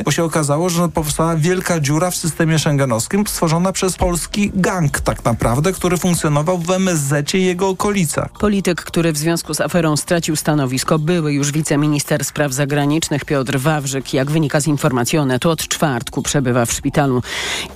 wojnie, bo się okazało, że powstała wielka dziura w systemie szengenowskim stworzona przez polski gang tak naprawdę, który funkcjonował w MSZ i jego okolicach. Polityk, który w związku z aferą stracił stanowisko, były już wiceminister spraw zagranicznych Piotr Wawrzyk, jak wynika z informacji Onetu, od czwartku przebywa w szpitalu.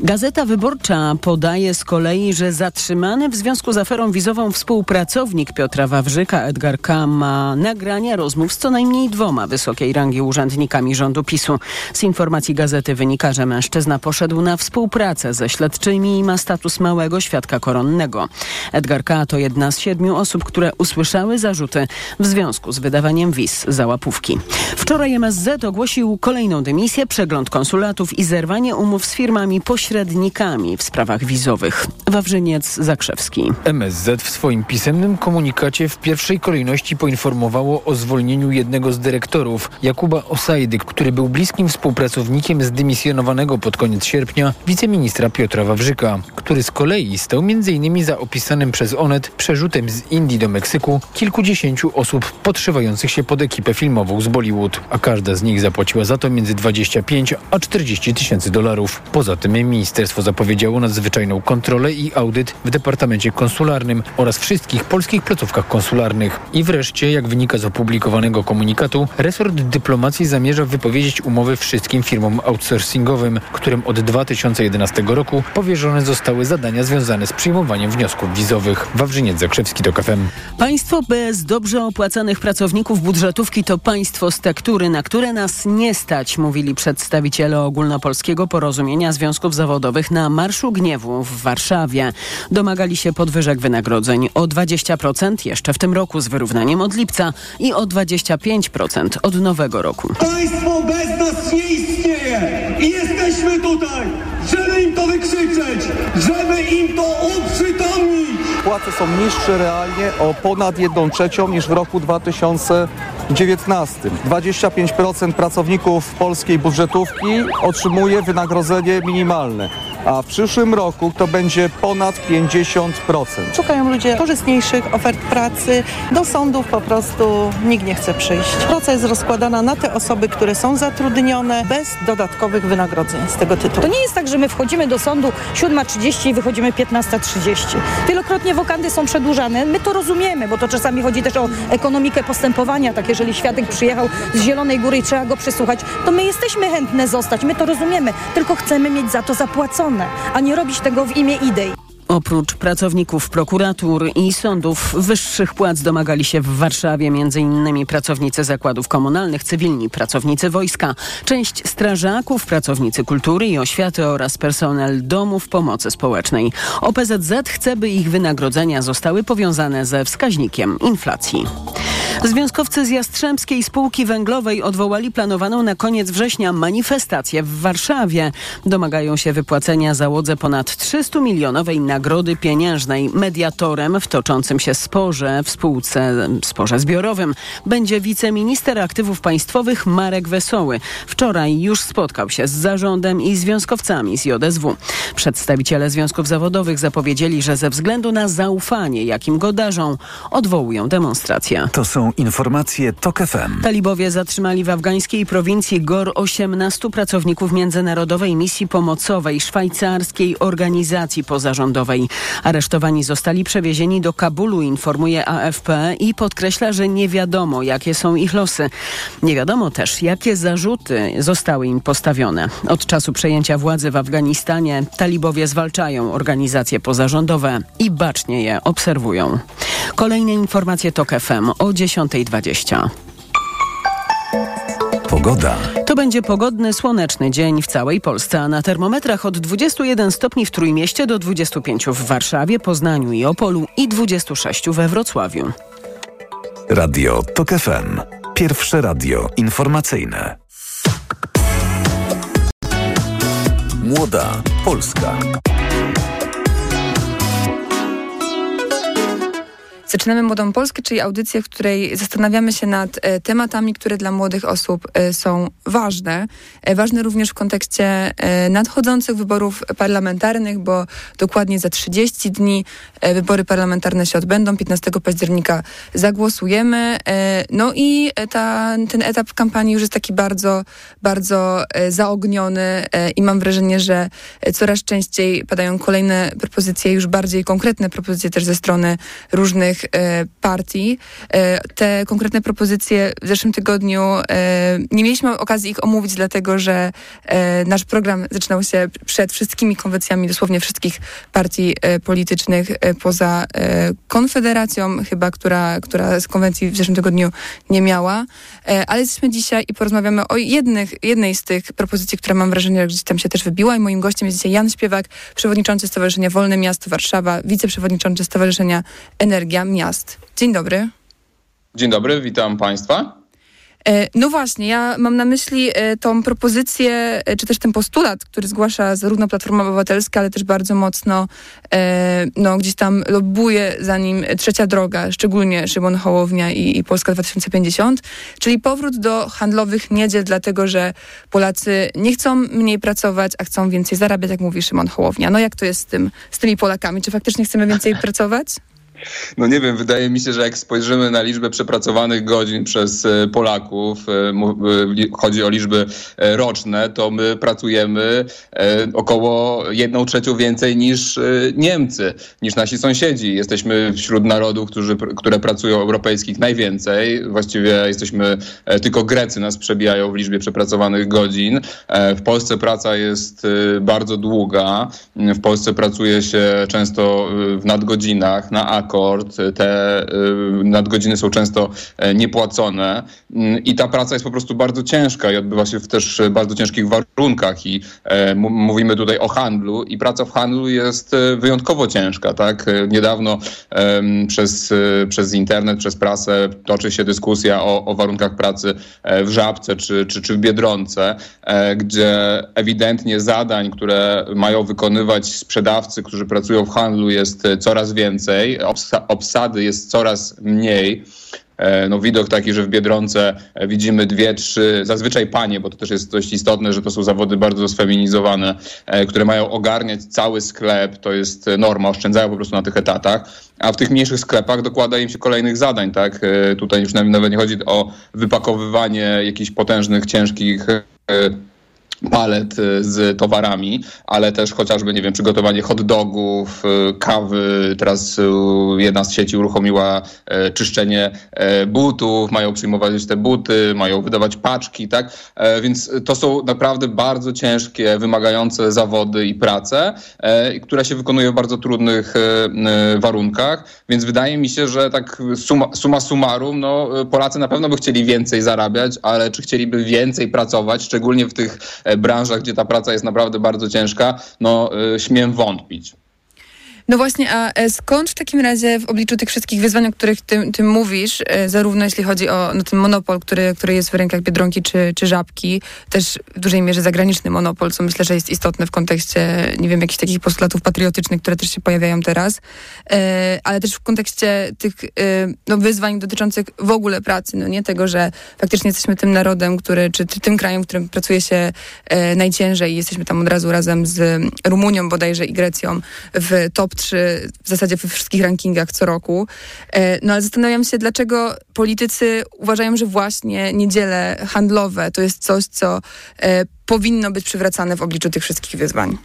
Gazeta Wyborcza podaje z kolei, że zatrzymany w związku z aferą wizową współpracownik Piotra Wawrzyka, Edgar K., ma nagrania rozmów z co najmniej dwoma wysokiej rangi urzędnikami rządu PiSu. Z informacji gazety wynika, że mężczyzna poszedł na współpracę ze śledczymi i ma status małego świadka koronnego. Edgar K. to jedna z siedmiu osób, które usłyszały zarzuty w związku z wydawaniem wiz za łapówki. Wczoraj MSZ ogłosił kolejną dymisję, przegląd konsulatów i zerwanie umów z firmami pośrednikami w sprawach wizowych. Wawrzyniec Zakrzewski. MSZ w swoim pisemnym komunikacie w pierwszej kolejności poinformowało o zwolnieniu jednego z dyrektorów, Jakuba Osajdy, który był bliskim współpracownikiem zdymisjonowanego pod koniec sierpnia wiceministra Piotra Wawrzyka, który z kolei stał m.in. za opisanym przez Onet przerzutem z Indii do Meksyku kilkudziesięciu osób podszywających się pod ekipę filmową z Bollywood, a każda z nich zapłaciła za to między 25 a 40 tysięcy dolarów. Poza tym ministerstwo zapowiedziało nadzwyczajną kontrolę i audyt w Departamencie Konsularnym oraz wszystkich polskich placówkach konsularnych. I wreszcie, jak wynika z opublikowanego komunikatu, resort dyplomacji zamierza wypowiedzieć umowy wszystkim firmom outsourcingowym, którym od 2011 roku powierzone zostały zadania związane z przyjmowaniem wniosków wizowych. Wawrzyniec Zakrzewski to KFM. Państwo bez dobrze opłacanych pracowników budżetówki to państwo z tektury, na które nas nie stać, mówili przedstawiciele ogólnopolskiego porozumienia związków zawodowych na Marszu Gniewu w Warszawie. Domagali się podwyżek wynagrodzeń o 20% jeszcze w tym roku z wyrównaniem od lipca i o 25% od nowego roku. Państwo bez nas nie istnieje i jesteśmy tutaj, żeby im to wykrzyczeć, żeby im to uprzytomnić. Płace są niższe realnie o ponad 1 trzecią niż w roku 2019. 25% pracowników polskiej budżetówki otrzymuje wynagrodzenie minimalne a w przyszłym roku to będzie ponad 50%. Szukają ludzie korzystniejszych ofert pracy. Do sądów po prostu nikt nie chce przyjść. Praca jest rozkładana na te osoby, które są zatrudnione bez dodatkowych wynagrodzeń z tego tytułu. To nie jest tak, że my wchodzimy do sądu 7.30 i wychodzimy 15.30. Wielokrotnie wokandy są przedłużane. My to rozumiemy, bo to czasami chodzi też o ekonomikę postępowania. Tak, jeżeli świadek przyjechał z Zielonej Góry i trzeba go przesłuchać, to my jesteśmy chętne zostać. My to rozumiemy, tylko chcemy mieć za to zapłacone a nie robić tego w imię idei. Oprócz pracowników prokuratur i sądów wyższych płac domagali się w Warszawie m.in. pracownicy zakładów komunalnych, cywilni pracownicy wojska, część strażaków, pracownicy kultury i oświaty oraz personel domów pomocy społecznej. OPZZ chce, by ich wynagrodzenia zostały powiązane ze wskaźnikiem inflacji. Związkowcy z Jastrzębskiej Spółki Węglowej odwołali planowaną na koniec września manifestację w Warszawie. Domagają się wypłacenia załodze ponad 300 milionowej nagrody pieniężnej. Mediatorem w toczącym się sporze w spółce sporze zbiorowym będzie wiceminister aktywów państwowych Marek Wesoły. Wczoraj już spotkał się z zarządem i związkowcami z JSW. Przedstawiciele związków zawodowych zapowiedzieli, że ze względu na zaufanie, jakim go darzą, odwołują demonstrację. To są informacje TOK FM. Talibowie zatrzymali w afgańskiej prowincji Gor 18 pracowników Międzynarodowej Misji Pomocowej szwajcarskiej organizacji pozarządowej. Aresztowani zostali przewiezieni do Kabulu, informuje AFP i podkreśla, że nie wiadomo, jakie są ich losy. Nie wiadomo też, jakie zarzuty zostały im postawione. Od czasu przejęcia władzy w Afganistanie talibowie zwalczają organizacje pozarządowe i bacznie je obserwują. Kolejne informacje TOK FM o 10.20. Pogoda. To będzie pogodny, słoneczny dzień w całej Polsce, a na termometrach od 21 stopni w Trójmieście do 25 w Warszawie, Poznaniu i Opolu i 26 we Wrocławiu. Radio TOK FM. Pierwsze radio informacyjne. Młoda Polska. Zaczynamy Młodą Polskę, czyli audycję, w której zastanawiamy się nad e, tematami, które dla młodych osób e, są ważne. E, ważne również w kontekście nadchodzących wyborów parlamentarnych, bo dokładnie za 30 dni wybory parlamentarne się odbędą. 15 października zagłosujemy. No i ta, ten etap kampanii już jest taki bardzo, bardzo zaogniony i mam wrażenie, że coraz częściej padają kolejne propozycje, już bardziej konkretne propozycje też ze strony różnych partii. E, te konkretne propozycje w zeszłym tygodniu e, nie mieliśmy okazji ich omówić, dlatego że nasz program zaczynał się przed wszystkimi konwencjami dosłownie wszystkich partii politycznych poza Konfederacją, chyba, która, która z konwencji w zeszłym tygodniu nie miała. Ale jesteśmy dzisiaj i porozmawiamy o jednych, jednej z tych propozycji, która mam wrażenie, że gdzieś tam się też wybiła i moim gościem jest dzisiaj Jan Śpiewak, przewodniczący Stowarzyszenia Wolne Miasto Warszawa, wiceprzewodniczący Stowarzyszenia Energia Miast. Dzień dobry. Dzień dobry, witam Państwa. E, no właśnie, ja mam na myśli e, tą propozycję, e, czy też ten postulat, który zgłasza zarówno Platforma Obywatelska, ale też bardzo mocno no, gdzieś tam lobbuje za nim trzecia droga, szczególnie Szymon Hołownia i, i Polska 2050, czyli powrót do handlowych niedziel, dlatego że Polacy nie chcą mniej pracować, a chcą więcej zarabiać, jak mówi Szymon Hołownia. No jak to jest z, tym, z tymi Polakami? Czy faktycznie chcemy więcej pracować? No nie wiem, wydaje mi się, że jak spojrzymy na liczbę przepracowanych godzin przez e, Polaków, e, e, chodzi o liczby roczne, to my pracujemy około jedną trzecią więcej niż Niemcy, niż nasi sąsiedzi. Jesteśmy wśród narodów, którzy, które pracują europejskich najwięcej. Właściwie jesteśmy, tylko Grecy nas przebijają w liczbie przepracowanych godzin. W Polsce praca jest bardzo długa. W Polsce pracuje się często w nadgodzinach, na akord rekord, te y, nadgodziny są często e, niepłacone mm, i ta praca jest po prostu bardzo ciężka i odbywa się w też bardzo ciężkich warunkach i e, mówimy tutaj o handlu i praca w handlu jest e, wyjątkowo ciężka, tak? Niedawno przez, przez internet, przez prasę toczy się dyskusja o, o warunkach pracy w Żabce czy, czy, czy w Biedronce, gdzie ewidentnie zadań, które mają wykonywać sprzedawcy, którzy pracują w handlu jest coraz więcej obsady jest coraz mniej. E, no, widok taki, że w Biedronce e, widzimy dwie, trzy, zazwyczaj panie, bo to też jest dość istotne, że to są zawody bardzo sfeminizowane, e, które mają ogarniać cały sklep, to jest norma, oszczędzają po prostu na tych etatach, a w tych mniejszych sklepach dokłada im się kolejnych zadań, tak? Tutaj już nawet nie chodzi o wypakowywanie jakichś potężnych, ciężkich palet y, z towarami, ale też chociażby, nie wiem, przygotowanie hot dogów, y, kawy. Teraz y, jedna z sieci uruchomiła czyszczenie butów, mają przyjmować te buty, mają wydawać paczki, tak? E, więc to są naprawdę bardzo ciężkie, wymagające zawody i prace, e, które się wykonuje w bardzo trudnych warunkach, więc wydaje mi się, że tak suma, suma summarum, no Polacy na pewno by chcieli więcej zarabiać, ale czy chcieliby więcej pracować, szczególnie w tych e, branżach, gdzie ta praca jest naprawdę bardzo ciężka, no y, śmiem wątpić. No właśnie, a e, skąd w takim razie w obliczu tych wszystkich wyzwań, o których ty, ty mówisz, e, zarówno jeśli chodzi o no, ten monopol, który, który jest w rękach Biedronki czy, czy Żabki, też w dużej mierze zagraniczny monopol, co myślę, że jest istotne w kontekście, nie wiem, jakichś takich postulatów patriotycznych, które też się pojawiają teraz, e, ale też w kontekście tych no, wyzwań dotyczących w ogóle pracy, no nie tego, że faktycznie jesteśmy tym narodem, który, czy, tym krajem, w którym pracuje się najciężej. I jesteśmy tam od razu razem z Rumunią bodajże i Grecją w top 3 w zasadzie we wszystkich rankingach co roku. E, no ale zastanawiam się, dlaczego politycy uważają, że właśnie niedziele handlowe to jest coś, co e, powinno być przywracane w obliczu tych wszystkich wyzwań.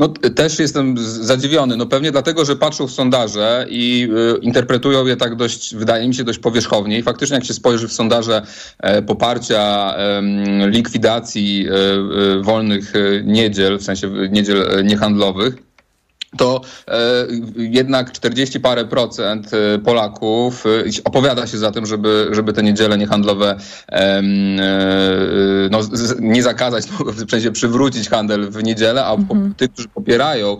No, też jestem zadziwiony. No pewnie dlatego, że patrzą w sondaże i y, interpretują je tak dość, wydaje mi się, dość powierzchownie. I faktycznie jak się spojrzy w sondaże e, poparcia e, likwidacji e, e wolnych niedziel, w sensie niedziel niehandlowych, to e, jednak 40 parę procent e, Polaków e, opowiada się za tym, żeby, żeby te niedziele niehandlowe no, nie zakazać, no, w sensie przywrócić handel w niedzielę, a mhm. tych, którzy popierają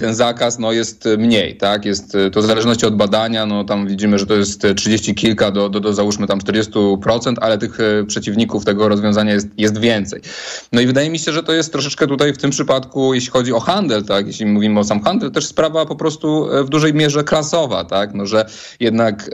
ten zakaz, no jest mniej, tak? Jest, to w zależności od badania, no tam widzimy, że to jest 30 kilka do, do, do załóżmy tam 40%, ale tych przeciwników tego rozwiązania jest, jest więcej. No i wydaje mi się, że to jest troszeczkę tutaj w tym przypadku, jeśli chodzi o handel, tak? Jeśli mówimy o tam handel, też sprawa po prostu w dużej mierze klasowa, tak? No, że jednak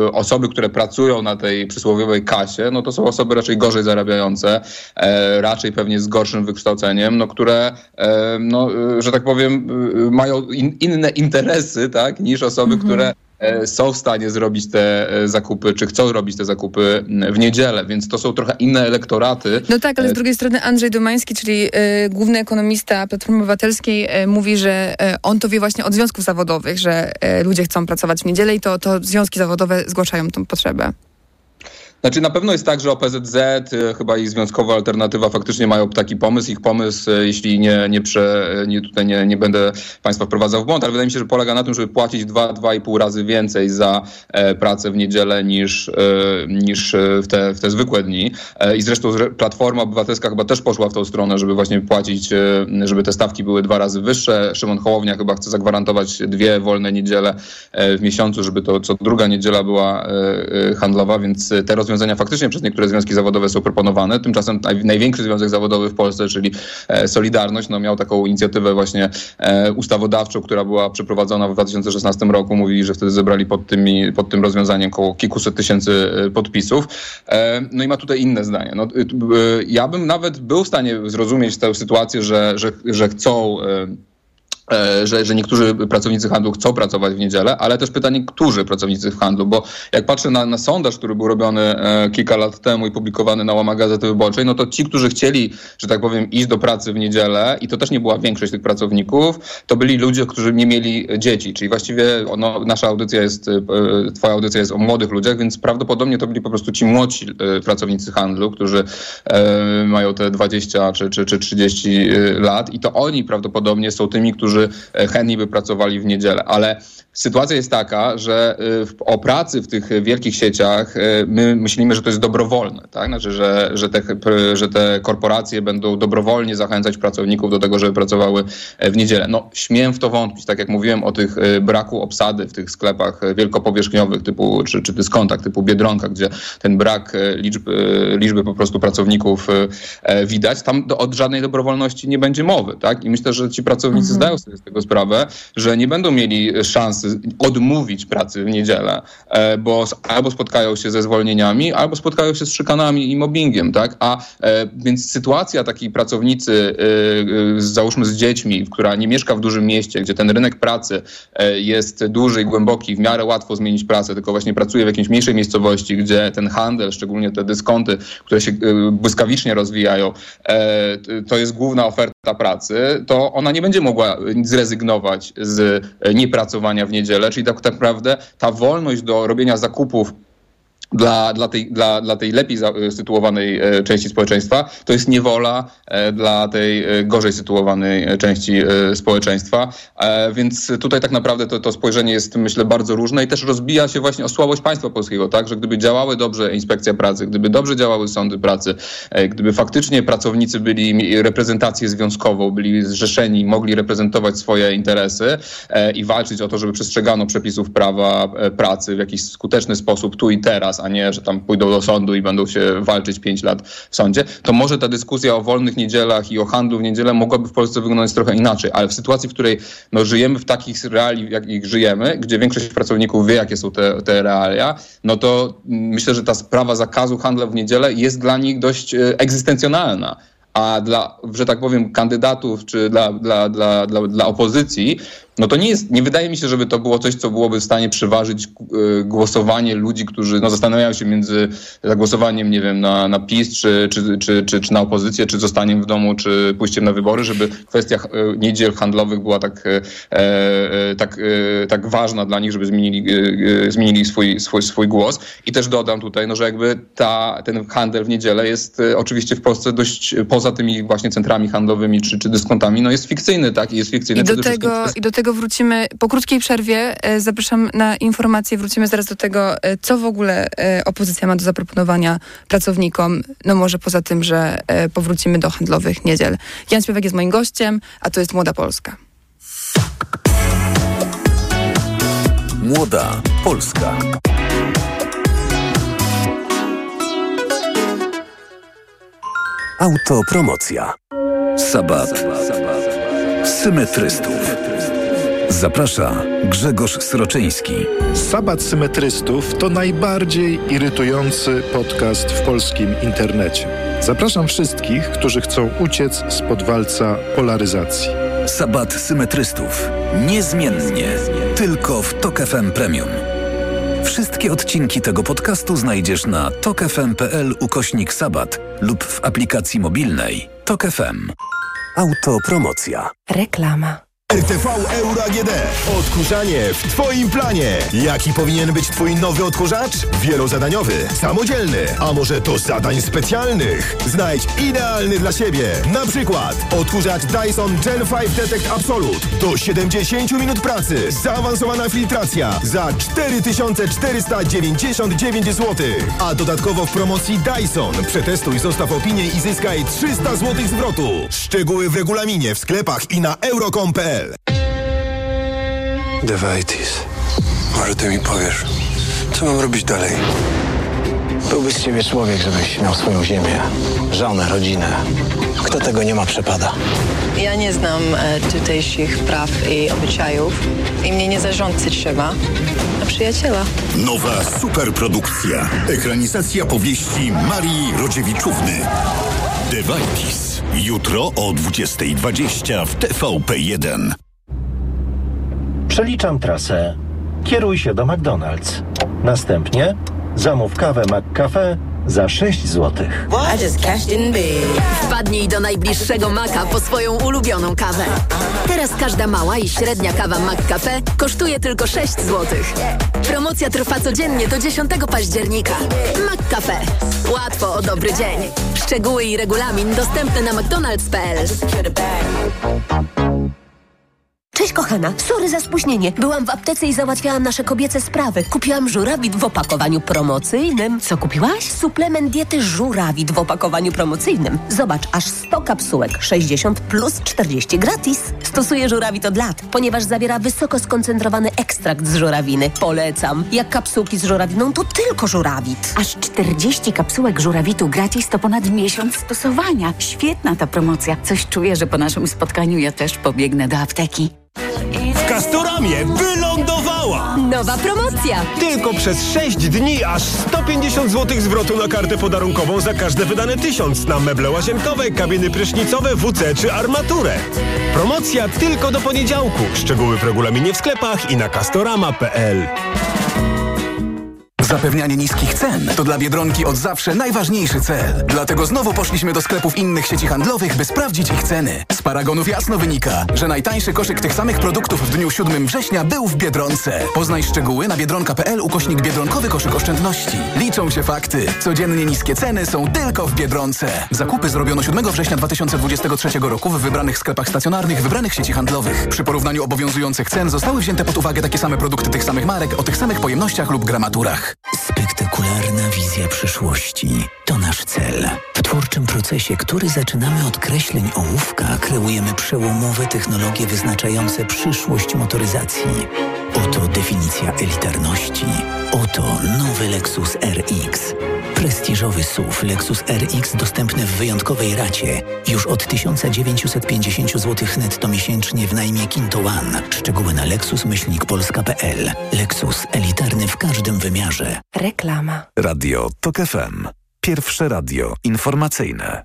e, osoby, które pracują na tej przysłowiowej kasie, no to są osoby raczej gorzej zarabiające, e, raczej pewnie z gorszym wykształceniem, no które, e, no, że tak powiem, mają in, inne interesy, tak? Niż osoby, mhm. które E, są w stanie zrobić te e, zakupy, czy chcą robić te zakupy w niedzielę, więc to są trochę inne elektoraty. No tak, ale z e, drugiej strony Andrzej Domański, czyli główny ekonomista Platformy Obywatelskiej, mówi, że on to wie właśnie od związków zawodowych, że ludzie chcą pracować w niedzielę i to, to związki zawodowe zgłaszają tą potrzebę. Znaczy na pewno jest tak, że OPZZ, y, chyba i Związkowa Alternatywa faktycznie mają taki pomysł. Ich pomysł, y, jeśli nie, nie, prze, nie tutaj nie, nie będę Państwa wprowadzał w błąd, ale wydaje mi się, że polega na tym, żeby płacić 2-2,5 razy więcej za e, pracę w niedzielę niż, e, niż e, w, te, w te zwykłe dni. I zresztą Platforma Obywatelska chyba też poszła w tą stronę, żeby właśnie płacić, żeby te stawki były dwa razy wyższe. Szymon Hołownia chyba chce zagwarantować dwie wolne niedziele w miesiącu, żeby to co druga niedziela była handlowa, więc te rozwiązania rozwiązania faktycznie przez niektóre związki zawodowe są proponowane. Tymczasem największy związek zawodowy w Polsce, czyli e, Solidarność, no miał taką inicjatywę właśnie e, ustawodawczą, która była przeprowadzona w 2016 roku. Mówili, że wtedy zebrali pod, tymi, pod tym rozwiązaniem około kilkuset tysięcy e, podpisów. No i ma tutaj inne zdanie. No, ja bym nawet był w stanie zrozumieć tę sytuację, że, że, że chcą że, że niektórzy pracownicy handlu chcą pracować w niedzielę, ale też pytanie, którzy pracownicy w handlu, bo jak patrzę na, na sondaż, który był robiony e, kilka lat temu i publikowany na łamach Gazety Wyborczej, no to ci, którzy chcieli, że tak powiem, iść do pracy w niedzielę i to też nie była większość tych pracowników, to byli ludzie, którzy nie mieli dzieci, czyli właściwie no, nasza audycja jest, e, twoja audycja jest o młodych ludziach, więc prawdopodobnie to byli po prostu ci młodsi pracownicy handlu, którzy mają te 20 czy, czy, czy 30 lat. I to oni prawdopodobnie są tymi, którzy którzy e, chętnie by pracowali w niedzielę. Ale sytuacja jest taka, że y, o pracy w tych wielkich sieciach y, my myślimy, że to jest dobrowolne. Tak? Znaczy, że, że, te, że te korporacje będą dobrowolnie zachęcać pracowników do tego, żeby pracowały e, w niedzielę. No, śmiem w to wątpić. Tak jak mówiłem o tych braku obsady w tych sklepach wielkopowierzchniowych typu, czy, czy dyskontach typu Biedronka, gdzie ten brak liczby, liczby po prostu pracowników e, widać, tam od żadnej dobrowolności nie będzie mowy. Tak? I myślę, że ci pracownicy mhm. zdają sobie z tego sprawę, że nie będą mieli szansy odmówić pracy w niedzielę, e, bo albo spotkają się ze zwolnieniami, albo spotkają się z szykanami i mobbingiem, tak? A e, więc sytuacja takiej pracownicy, e, załóżmy z dziećmi, która nie mieszka w dużym mieście, gdzie ten rynek pracy jest duży i głęboki, w miarę łatwo zmienić pracę, tylko właśnie pracuje w jakiejś mniejszej miejscowości, gdzie ten handel, szczególnie te dyskonty, które się błyskawicznie rozwijają, to jest główna oferta pracy, to ona nie będzie mogła zrezygnować z niepracowania w niedzielę, czyli tak naprawdę ta wolność do robienia zakupów dla, dla, tej, dla, dla tej lepiej sytuowanej e, części społeczeństwa, to jest niewola e, dla tej e, gorzej sytuowanej części społeczeństwa. Więc tutaj tak naprawdę to, to spojrzenie jest, myślę, bardzo różne i też rozbija się właśnie o słabość państwa polskiego, tak, że gdyby działały dobrze inspekcja pracy, gdyby dobrze działały sądy pracy, gdyby faktycznie pracownicy byli reprezentację związkową, byli zrzeszeni, mogli reprezentować swoje interesy i walczyć o to, żeby przestrzegano przepisów prawa pracy w jakiś skuteczny sposób tu i teraz, a nie, że tam pójdą do sądu i będą się walczyć 5 lat w sądzie, to może ta dyskusja o wolnych niedzielach i o handlu w niedzielę mogłaby w Polsce wyglądać trochę inaczej. Ale w sytuacji, w której no, żyjemy w takich realiach, jakich żyjemy, gdzie większość pracowników wie, jakie są te, te realia, no to myślę, że ta sprawa zakazu handlu w niedzielę jest dla nich dość e, egzystencjonalna a dla, że tak powiem, kandydatów czy dla, dla, dla, dla, dla opozycji, no to nie jest, nie wydaje mi się, żeby to było coś, co byłoby w stanie przeważyć e, głosowanie ludzi, którzy no, zastanawiają się między zagłosowaniem, nie wiem, na, na PiS, czy, czy, czy, czy, czy na opozycję, czy zostaniem w domu, czy pójściem na wybory, żeby kwestia e, niedziel handlowych była tak, e, e, tak, tak ważna dla nich, żeby zmienili, zmienili swój, swój, swój głos. I też dodam tutaj, no, że jakby ta, ten handel w niedzielę jest oczywiście w Polsce dość, poza tymi właśnie centrami handlowymi, czy, czy dyskontami, no jest fikcyjny, tak? I jest fikcyjny I do tego, i do tego tego wrócimy po krótkiej przerwie. E, zapraszam na informacje. Wrócimy zaraz do tego, e, co w ogóle e, opozycja ma do zaproponowania pracownikom. No może poza tym, że powrócimy do handlowych niedziel. Jan Śpiewek jest moim gościem, a to jest Młoda Polska. Młoda Polska. Autopromocja. Sabat. symetrystów. Zaprasza Grzegorz Sroczyński. Sabat Symetrystów to najbardziej irytujący podcast w polskim internecie. Zapraszam wszystkich, którzy chcą uciec spod walca polaryzacji. Sabat Symetrystów. Niezmiennie. Tylko w Tok FM Premium. Wszystkie odcinki tego podcastu znajdziesz na tokefm.pl ukośnik sabat lub w aplikacji mobilnej Tok FM. Autopromocja. Reklama. RTV Euro AGD. Odkurzanie w Twoim planie. Jaki powinien być Twój nowy odkurzacz? Wielozadaniowy, samodzielny, a może to zadań specjalnych? Znajdź idealny dla siebie. Na przykład odkurzacz Dyson Gen 5 Detect Absolute. Do 70 minut pracy. Zaawansowana filtracja za 4499 zł. A dodatkowo w promocji Dyson. Przetestuj, zostaw opinię i zyskaj 300 zł zwrotu. Szczegóły w regulaminie w sklepach i na euro.com.pl Dewaitis. Może ty mi powiesz, co mam robić dalej? Byłby z ciebie człowiek, żebyś miał swoją ziemię, żonę, rodzinę. Kto tego nie ma, przepada. Ja nie znam e, tutejszych praw i obyczajów i mnie nie zarządzać trzeba na przyjaciela. Nowa superprodukcja. Ekranizacja powieści Marii Rodziewiczówny. Dewaitis. Jutro o 20.20 w TVP1. Przeliczam trasę. Kieruj się do McDonald's. Następnie zamów kawę McCafe za 6 zł. Wpadnij do najbliższego Maka po swoją ulubioną kawę. Teraz każda mała i średnia kawa McCafe kosztuje tylko 6 zł. Promocja trwa codziennie do 10 października. McCafe. Łatwo o dobry dzień. Szczegóły i regulamin dostępne na mcdonalds.pl. Cześć kochana, sorry za spóźnienie. Byłam w aptece i załatwiałam nasze kobiece sprawy. Kupiłam żurawit w opakowaniu promocyjnym. Co kupiłaś? Suplement diety żurawit w opakowaniu promocyjnym. Zobacz, aż 100 kapsułek, 60 plus 40 gratis. Stosuję żurawit od lat, ponieważ zawiera wysoko skoncentrowany ekstrakt z żurawiny. Polecam. Jak kapsułki z żurawiną, to tylko żurawit. Aż 40 kapsułek żurawitu gratis to ponad miesiąc stosowania. Świetna ta promocja. Coś czuję, że po naszym spotkaniu ja też pobiegnę do apteki. W Castoramie wylądowała! Nowa promocja! Tylko przez 6 dni aż 150 zł zwrotu na kartę podarunkową za każde wydane tysiąc na meble łazienkowe, kabiny prysznicowe, WC czy armaturę. Promocja tylko do poniedziałku. Szczegóły w regulaminie w sklepach i na castorama.pl. Zapewnianie niskich cen to dla Biedronki od zawsze najważniejszy cel. Dlatego znowu poszliśmy do sklepów innych sieci handlowych, by sprawdzić ich ceny. Z paragonów jasno wynika, że najtańszy koszyk tych samych produktów w dniu 7 września był w Biedronce. Poznaj szczegóły na biedronka.pl ukośnik Biedronkowy koszyk oszczędności. Liczą się fakty. Codziennie niskie ceny są tylko w Biedronce. Zakupy zrobiono 7 września 2023 roku w wybranych sklepach stacjonarnych wybranych sieci handlowych. Przy porównaniu obowiązujących cen zostały wzięte pod uwagę takie same produkty tych samych marek o tych samych pojemnościach lub gramaturach. Spektakularna wizja przyszłości to nasz cel. W twórczym procesie, który zaczynamy od kreśleń ołówka, kreujemy przełomowe technologie wyznaczające przyszłość motoryzacji. Oto definicja elitarności. Oto nowy Lexus RX. Prestiżowy SUV Lexus RX dostępny w wyjątkowej racie. Już od 1950 zł netto miesięcznie w najmie Kinto One. Szczegóły na lexus-polska.pl. Lexus elitarny w każdym wymiarze. Reklama. Radio TOK FM. Pierwsze radio informacyjne.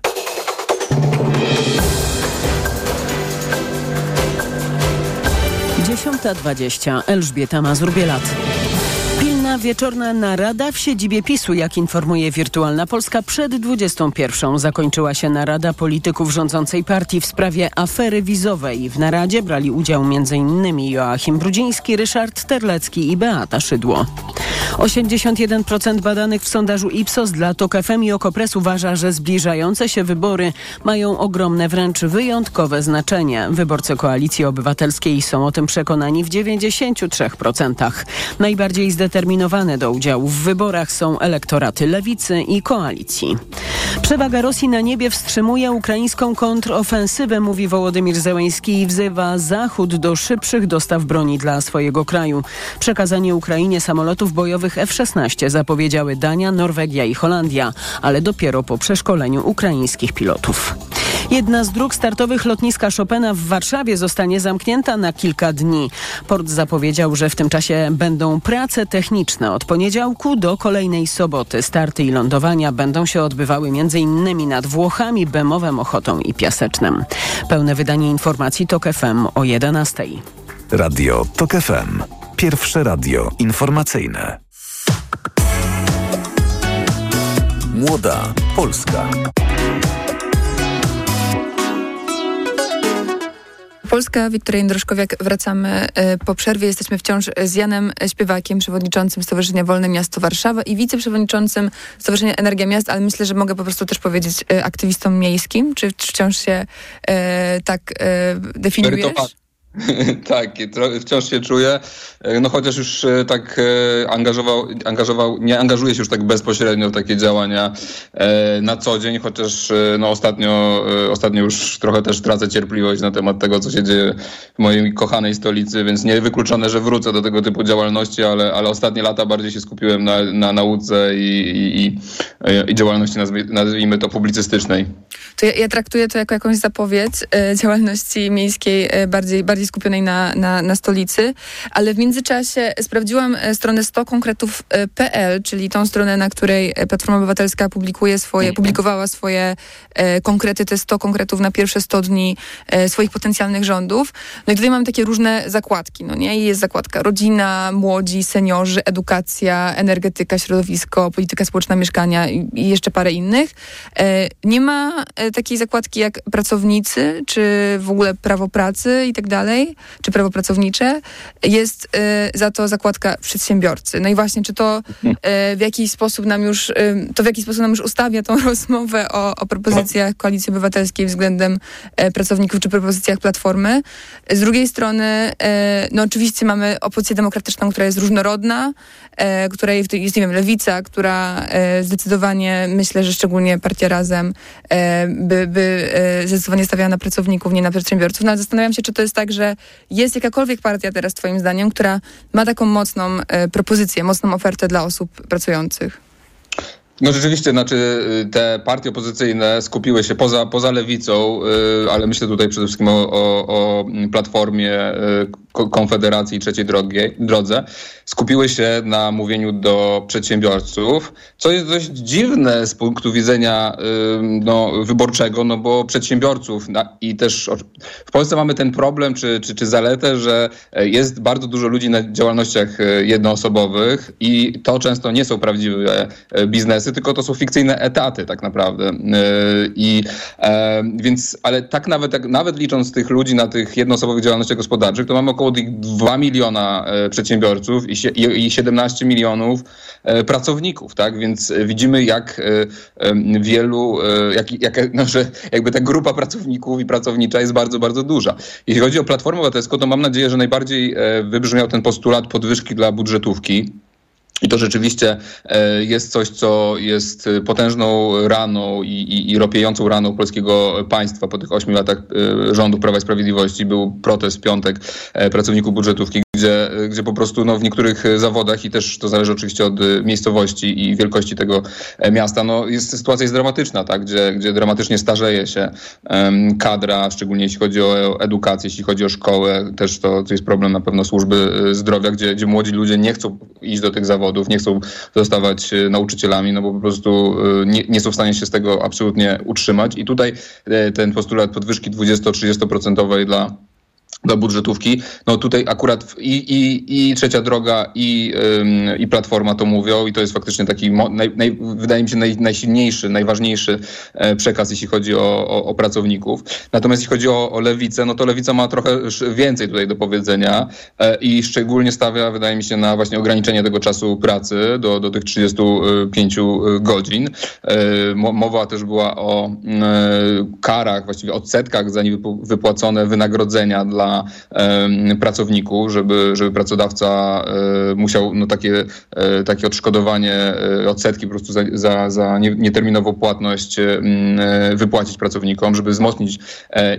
Dziesiąta dwadzieścia. Elżbieta Mazur-Bielat. Pilna wieczorna narada w siedzibie PiSu, jak informuje Wirtualna Polska, przed 21. zakończyła się narada polityków rządzącej partii w sprawie afery wizowej. W naradzie brali udział m.in. Joachim Brudziński, Ryszard Terlecki i Beata Szydło. 81% badanych w sondażu Ipsos dla TOK FM i Okopres uważa, że zbliżające się wybory mają ogromne, wręcz wyjątkowe znaczenie. Wyborcy Koalicji Obywatelskiej są o tym przekonani w 93%. Najbardziej do udziału w wyborach są elektoraty lewicy i koalicji. Przewaga Rosji na niebie wstrzymuje ukraińską kontrofensywę, mówi Wołodymir Zełenski i wzywa Zachód do szybszych dostaw broni dla swojego kraju. Przekazanie Ukrainie samolotów bojowych F-16 zapowiedziały Dania, Norwegia i Holandia, ale dopiero po przeszkoleniu ukraińskich pilotów. Jedna z dróg startowych lotniska Chopina w Warszawie zostanie zamknięta na kilka dni. Port zapowiedział, że w tym czasie będą prace techniczne od poniedziałku do kolejnej soboty. Starty i lądowania będą się odbywały m.in. nad Włochami, Bemowem, Ochotą i Piasecznem. Pełne wydanie informacji TOK FM o 11. Radio TOK FM. Pierwsze radio informacyjne. Młoda Polska. Polska, Wiktoria Jędroszkowiak. Wracamy e, po przerwie. Jesteśmy wciąż z Janem Śpiewakiem, przewodniczącym Stowarzyszenia Wolne Miasto Warszawa i wiceprzewodniczącym Stowarzyszenia Energia Miast, ale myślę, że mogę po prostu też powiedzieć e, aktywistą miejskim. Czy, czy wciąż się e, tak e, definiujesz? tak, wciąż się czuję, no chociaż już e, tak e, angażował, angażował, nie angażuję się już tak bezpośrednio w takie działania e, na co dzień, chociaż no ostatnio, ostatnio już trochę też tracę cierpliwość na temat tego, co się dzieje w mojej kochanej stolicy, więc nie wykluczone, że wrócę do tego typu działalności, ale, ale ostatnie lata bardziej się skupiłem na, na nauce i, i, i, i działalności, nazwijmy to, publicystycznej. To ja, ja, traktuję to jako jakąś zapowiedź działalności miejskiej bardziej, bardziej bardziej skupionej na, na, na stolicy, ale w międzyczasie sprawdziłam e, stronę 100konkretów.pl, czyli tą stronę, na której e, Platforma Obywatelska publikuje swoje, mhm. publikowała swoje e, konkrety, te 100 konkretów na pierwsze 100 dni e, swoich potencjalnych rządów. No i tutaj mamy takie różne zakładki, no nie? I jest zakładka rodzina, młodzi, seniorzy, edukacja, energetyka, środowisko, polityka społeczna mieszkania i, jeszcze parę innych. E, nie ma e, takiej zakładki jak pracownicy, czy w ogóle prawo pracy i tak dalej czy prawo pracownicze, jest y, za to zakładka przedsiębiorcy. No i właśnie, czy to y, w jakiś sposób nam już, y, to w jakiś sposób nam już ustawia tą rozmowę o, o propozycjach Koalicji Obywatelskiej względem pracowników, czy propozycjach Platformy. Z drugiej strony, no oczywiście mamy opozycję demokratyczną, która jest różnorodna, której jest, nie wiem, lewica, która zdecydowanie, myślę, że szczególnie partia Razem by, by zdecydowanie stawiała na pracowników, nie na przedsiębiorców. No ale zastanawiam się, czy to jest tak, że jest jakakolwiek partia teraz, Twoim zdaniem, która ma taką mocną e, propozycję, mocną ofertę dla osób pracujących? No rzeczywiście, znaczy y, te partie opozycyjne skupiły się poza, poza lewicą, y, ale myślę tutaj przede wszystkim o, o, o Platformie, y, Konfederacji i Trzeciej drogi, Drodze, skupiły się na mówieniu do przedsiębiorców, co jest dość dziwne z punktu widzenia no, wyborczego, no bo przedsiębiorców i też w Polsce mamy ten problem, czy, czy, czy zaletę, że jest bardzo dużo ludzi na działalnościach jednoosobowych i to często nie są prawdziwe biznesy, tylko to są fikcyjne etaty tak naprawdę. E, I e, więc, ale tak nawet, nawet licząc tych ludzi na tych jednoosobowych działalnościach gospodarczych, to mamy około 2 miliona e, przedsiębiorców i, i 17 milionów pracowników, tak? Więc widzimy, jak wielu, jak, jak, no, że jakby ta grupa pracowników i pracownicza jest bardzo, bardzo duża. Jeśli chodzi o Platformę Obywatelską, to mam nadzieję, że najbardziej wybrzmiał ten postulat podwyżki dla budżetówki. I to rzeczywiście e, jest coś, co jest potężną raną i, i, i ropiejącą raną polskiego państwa po tych ośmiu latach e, rządu Prawa i Sprawiedliwości. Był protest w piątek e, pracowników budżetówki, gdzie, gdzie po prostu no, w niektórych zawodach i też to zależy oczywiście od miejscowości i wielkości tego miasta, no, jest, sytuacja jest dramatyczna, tak? gdzie, gdzie dramatycznie starzeje się kadra, szczególnie jeśli chodzi o edukację, jeśli chodzi o szkołę, też to, to jest problem na pewno służby zdrowia, gdzie, gdzie młodzi ludzie nie chcą iść do tych zawodów, nie chcą zostawać e, nauczycielami, no bo po prostu e, nie, nie są w stanie się z tego absolutnie utrzymać. I tutaj e, ten postulat podwyżki 20-30% dla do budżetówki. No tutaj akurat i, i, i Trzecia Droga i, ym, i Platforma to mówią i to jest faktycznie taki, naj, naj, wydaje mi się, naj, najsilniejszy, najważniejszy e, przekaz, jeśli chodzi o, o, o, pracowników. Natomiast jeśli chodzi o, o Lewicę, no to Lewica ma trochę więcej tutaj do powiedzenia e, i szczególnie stawia, wydaje mi się, na właśnie ograniczenie tego czasu pracy do, do tych 35 godzin. E, mowa też była o karach, właściwie odsetkach za niewypłacone wynagrodzenia dla dla pracowników, żeby, żeby pracodawca musiał no, takie, takie odszkodowanie, odsetki po prostu za, za, za nieterminową płatność wypłacić pracownikom, żeby wzmocnić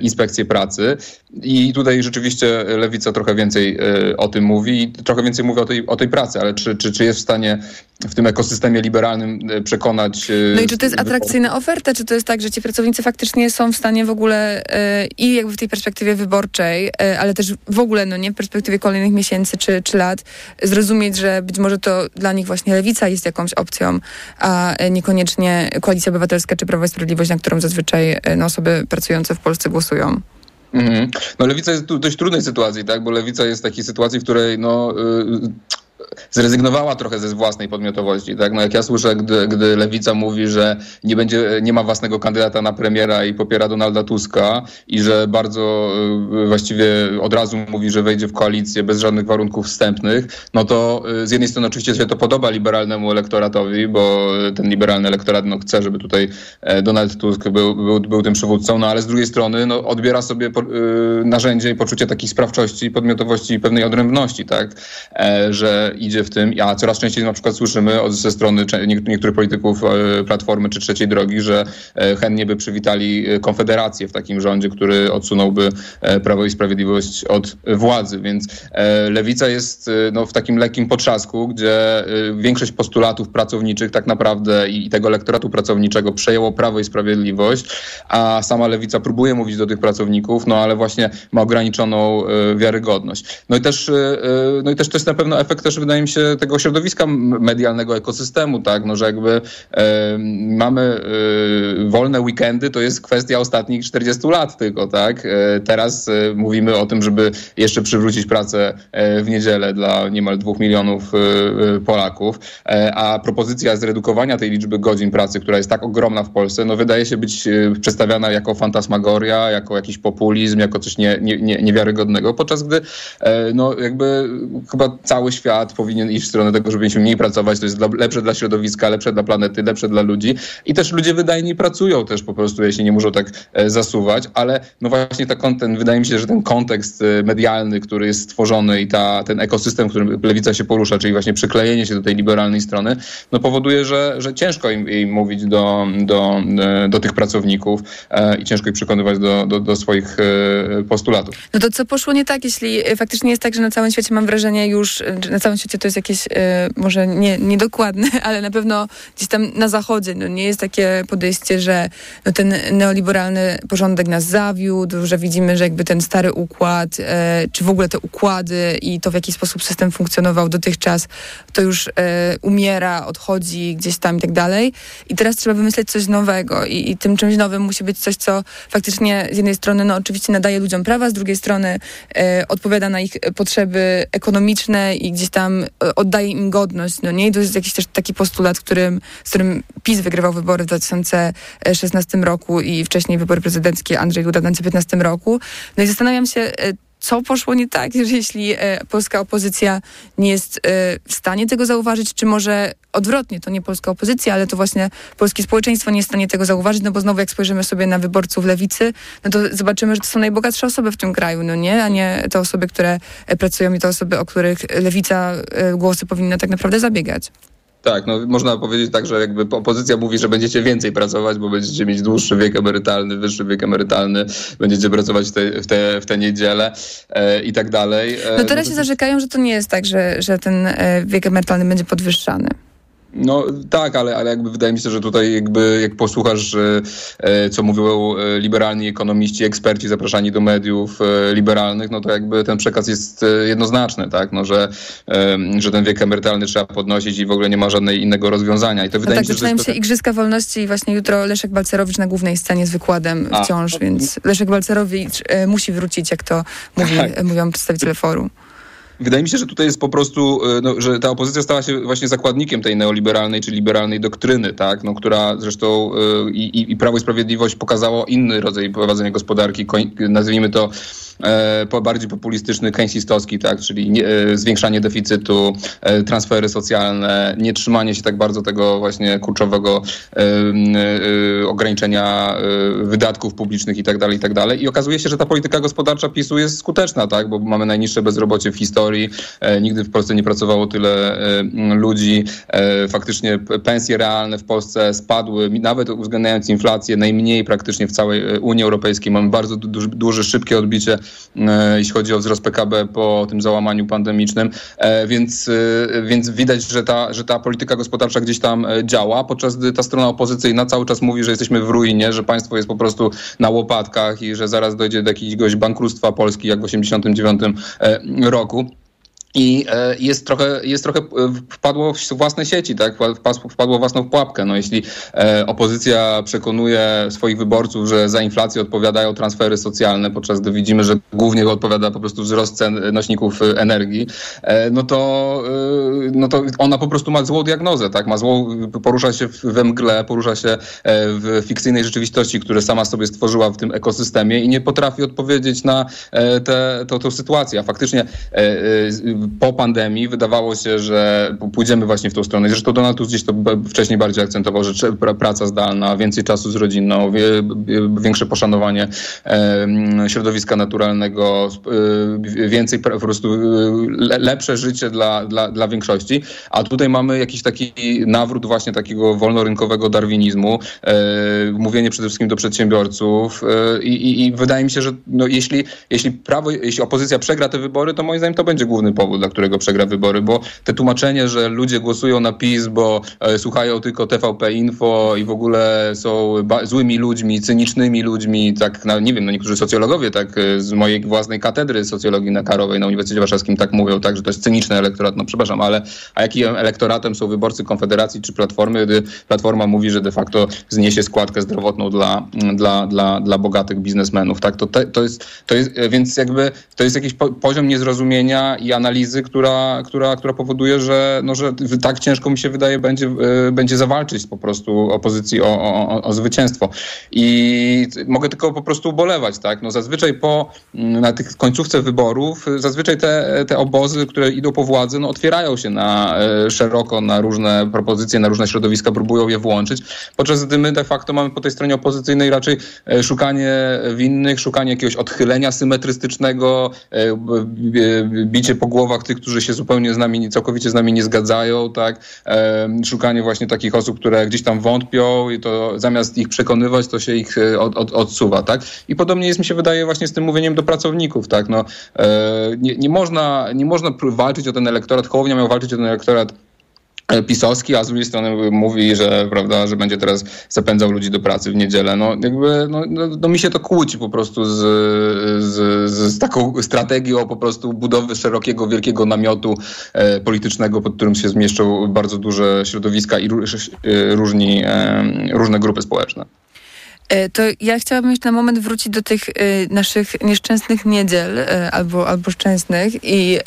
inspekcję pracy. I tutaj rzeczywiście Lewica trochę więcej o tym mówi i trochę więcej mówi o tej, o tej pracy, ale czy, czy, czy jest w stanie w tym ekosystemie liberalnym przekonać... No i czy to jest atrakcyjna oferta, czy to jest tak, że ci pracownicy faktycznie są w stanie w ogóle i jakby w tej perspektywie wyborczej, ale też w ogóle, no nie, w perspektywie kolejnych miesięcy czy, czy lat, zrozumieć, że być może to dla nich właśnie lewica jest jakąś opcją, a niekoniecznie Koalicja Obywatelska czy Prawo i Sprawiedliwość, na którą zazwyczaj no, osoby pracujące w Polsce głosują. Mhm. No lewica jest w dość trudnej sytuacji, tak? Bo lewica jest w takiej sytuacji, w której no, zrezygnowała trochę ze własnej podmiotowości. Tak? No jak ja słyszę, gdy, gdy Lewica mówi, że nie, będzie, nie ma własnego kandydata na premiera i popiera Donalda Tuska i że bardzo y, właściwie od razu mówi, że wejdzie w koalicję bez żadnych warunków wstępnych, no to y, z jednej strony oczywiście się to podoba liberalnemu elektoratowi, bo ten liberalny elektorat no, chce, żeby tutaj e, Donald Tusk był, był, był tym przywódcą, no ale z drugiej strony no, odbiera sobie po, y, narzędzie i poczucie takiej sprawczości, podmiotowości i pewnej odrębności, tak? E, że idzie w tym, a coraz częściej na przykład słyszymy od, ze strony niektórych polityków e, Platformy czy Trzeciej Drogi, że e, chętnie by przywitali e, Konfederację w takim rządzie, który odsunąłby Prawo i Sprawiedliwość od władzy. Więc Lewica jest no, w takim lekkim potrzasku, gdzie większość postulatów pracowniczych tak naprawdę i tego elektoratu pracowniczego przejęło Prawo i Sprawiedliwość, a sama Lewica próbuje mówić do tych pracowników, no ale właśnie ma ograniczoną wiarygodność. No i też, no i też to jest na pewno efekt też wydaje mi się tego środowiska medialnego ekosystemu, tak, no że jakby e, mamy e, wolne weekendy, to jest kwestia ostatnich 40 lat tylko, tak. E, teraz e, mówimy o tym, żeby jeszcze przywrócić pracę e, w niedzielę dla niemal dwóch milionów e, Polaków, a propozycja zredukowania tej liczby godzin pracy, która jest tak ogromna w Polsce, no wydaje się być przedstawiana jako fantasmagoria, jako jakiś populizm, jako coś nie, nie, nie, niewiarygodnego, podczas gdy no jakby chyba cały świat powinien iść w stronę tego, żeby mniej pracować, to jest dla, lepsze dla środowiska, lepsze dla planety, lepsze dla ludzi i też ludzie wydajniej pracują też po prostu, jeśli nie muszą tak e, zasuwać, ale no właśnie ta, ten, wydaje mi się, że ten kontekst e, medialny, który jest stworzony i ta, ten ekosystem, w którym lewica się porusza, czyli właśnie przyklejenie się do tej liberalnej strony, no powoduje, że, że ciężko im, im mówić do, do, e, do tych pracowników e, i ciężko ich przekonywać do, do, do swoich e, postulatów. No to co poszło nie tak, jeśli faktycznie jest tak, że na całym świecie mam wrażenie już, na całym świecie to jest jakieś, e, może nie, niedokładne, ale na pewno gdzieś tam na zachodzie no, nie jest takie podejście, że no, ten neoliberalny porządek nas zawiódł, że widzimy, że jakby ten stary układ, e, czy w ogóle te układy i to, w jaki sposób system funkcjonował dotychczas, to już e, umiera, odchodzi gdzieś tam i tak dalej. I teraz trzeba wymyśleć coś nowego i, i tym czymś nowym musi być coś, co faktycznie z jednej strony no, oczywiście nadaje ludziom prawa, z drugiej strony odpowiada na ich potrzeby ekonomiczne i gdzieś tam oddaje im godność, no nie? I to jest jakiś też taki postulat, którym, z którym PiS wygrywał wybory w 2016 roku i wcześniej wybory prezydenckie Andrzej Duda w 2015 roku. No i zastanawiam się, e, co poszło nie tak, jeśli e, polska opozycja nie jest e, w stanie tego zauważyć, czy może odwrotnie, to nie polska opozycja, ale to właśnie polskie społeczeństwo nie jest w stanie tego zauważyć, no bo znowu jak spojrzymy sobie na wyborców lewicy, no to zobaczymy, że to są najbogatsze osoby w tym kraju, no nie? A nie te osoby, które e, pracują i te osoby, o których lewica głosy powinna tak naprawdę zabiegać. Tak, no można powiedzieć tak, że jakby opozycja mówi, że będziecie więcej pracować, bo będziecie mieć dłuższy wiek emerytalny, wyższy wiek emerytalny, będziecie pracować w te, w te, w te niedzielę e, i tak dalej. E, no teraz no, się zarzekają, że to nie jest tak, że, że ten e, wiek emerytalny będzie podwyższany. No tak, ale, ale jakby wydaje mi się, że tutaj jakby jak posłuchasz, e, co mówią e, liberalni ekonomiści, eksperci zapraszani do mediów e, liberalnych, no to jakby ten przekaz jest jednoznaczny, tak, no, że, że ten wiek emerytalny trzeba podnosić i w ogóle nie ma żadnej innego rozwiązania. I to wydaje no tak, mi się, zaczynają się Igrzyska Wolności i właśnie jutro Leszek Balcerowicz na głównej scenie z wykładem A, wciąż, więc Leszek Balcerowicz musi wrócić, jak to mówi, tak. mówią przedstawiciele forum. Wydaje mi się, że tutaj jest po prostu, e, no, że ta opozycja stała się właśnie zakładnikiem tej neoliberalnej czy liberalnej doktryny, tak, no, która zresztą e, i, i Prawo i Sprawiedliwość pokazało inny rodzaj prowadzenia gospodarki, nazwijmy to e, bardziej populistyczny, keynesistowski, tak, czyli nie, e, zwiększanie deficytu, e, transfery socjalne, nie trzymanie się tak bardzo tego właśnie kurczowego ograniczenia wydatków publicznych i tak dalej, i tak. I okazuje się, że ta polityka gospodarcza PiSu jest skuteczna, tak, bo mamy najniższe bezrobocie w historii, nigdy w Polsce nie pracowało tyle ludzi, faktycznie pensje realne w Polsce spadły, nawet uwzględniając inflację, najmniej praktycznie w całej Unii Europejskiej. Mamy bardzo duże szybkie odbicie, jeśli chodzi o wzrost PKB po tym załamaniu pandemicznym, więc, więc widać, że ta, że ta polityka gospodarcza gdzieś tam działa, podczas gdy ta strona opozycyjna cały czas mówi, że jesteśmy w ruinie, że państwo jest po prostu na łopatkach i że zaraz dojdzie do jakiegoś bankructwa Polski, jak w 1989 roku. I e, jest trochę, jest trochę e, wpadło w własne sieci, tak? Wpadło własną pułapkę. No, jeśli e, opozycja przekonuje swoich wyborców, że za inflację odpowiadają transfery socjalne, podczas gdy widzimy, że głównie odpowiada po prostu wzrost cen nośników energii, no to, no to ona po prostu ma złą diagnozę, tak? Ma złą, porusza się we mgle, porusza się w fikcyjnej rzeczywistości, które sama sobie stworzyła w tym ekosystemie i nie potrafi odpowiedzieć na tę sytuację. A faktycznie po pandemii wydawało się, że pójdziemy właśnie w tą stronę. Zresztą Donald Tusk gdzieś to wcześniej bardziej akcentował, że praca zdalna, więcej czasu z rodziną, większe poszanowanie środowiska naturalnego, y, więcej po prostu y, lepsze życie dla, dla, dla większości. A tutaj mamy jakiś taki nawrót właśnie takiego wolnorynkowego darwinizmu, mówienie przede wszystkim do przedsiębiorców y, i, i, i wydaje mi się, że no, jeśli, jeśli prawo, jeśli opozycja przegra te wybory, to moim zdaniem to będzie główny powód dla którego przegra wybory, bo te tłumaczenie, że ludzie głosują na PiS, bo e, słuchają tylko TVP Info i w ogóle są złymi ludźmi, cynicznymi ludźmi, tak, nie wiem, no niektórzy socjologowie tak e, z mojej własnej katedry socjologii na Karowej na Uniwersytecie Warszawskim tak mówią, tak, że to jest cyniczny elektorat, no przepraszam, ale a jakim elektoratem są wyborcy Konfederacji czy Platformy, gdy Platforma mówi, że de facto zniesie składkę zdrowotną dla, dla, dla, dla bogatych biznesmenów, tak, to, te, to, jest, to jest, więc jakby to jest jakiś po, poziom niezrozumienia i analizy analizy, która, która, która powoduje, że, no, że tak ciężko mi się wydaje będzie, e, będzie zawalczyć po prostu opozycji o, o, o zwycięstwo. I mogę tylko po prostu ubolewać, tak? No zazwyczaj po, mm, na tych końcówce wyborów, zazwyczaj te, te obozy, które idą po władzy, no otwierają się na e, szeroko na różne propozycje, na różne środowiska, próbują je włączyć, podczas gdy my de facto mamy po tej stronie opozycyjnej raczej e, szukanie winnych, szukanie jakiegoś odchylenia symetrystycznego, bicie po głowach tych, którzy się zupełnie z nami, całkowicie z nami nie zgadzają, tak? Szukanie właśnie takich osób, które gdzieś tam wątpią i to zamiast ich przekonywać, to się ich e, od, od, odsuwa, tak? I podobnie jest, mi się wydaje, właśnie z tym mówieniem do pracowników, tak? No, e, nie, nie, można, nie można walczyć o ten elektorat, Hołownia miał walczyć o ten elektorat pisowski, a z drugiej strony mówi, że, prawda, że będzie teraz zapędzał ludzi do pracy w niedzielę. No, jakby, no, no, no mi się to kłóci po prostu z, z, z, taką strategią po prostu budowy szerokiego, wielkiego namiotu e, politycznego, pod którym się zmieszczą bardzo duże środowiska i różni, e, różne grupy społeczne. E, to ja chciałabym jeszcze na moment wrócić do tych y, naszych nieszczęsnych niedziel y, albo, albo szczęsnych i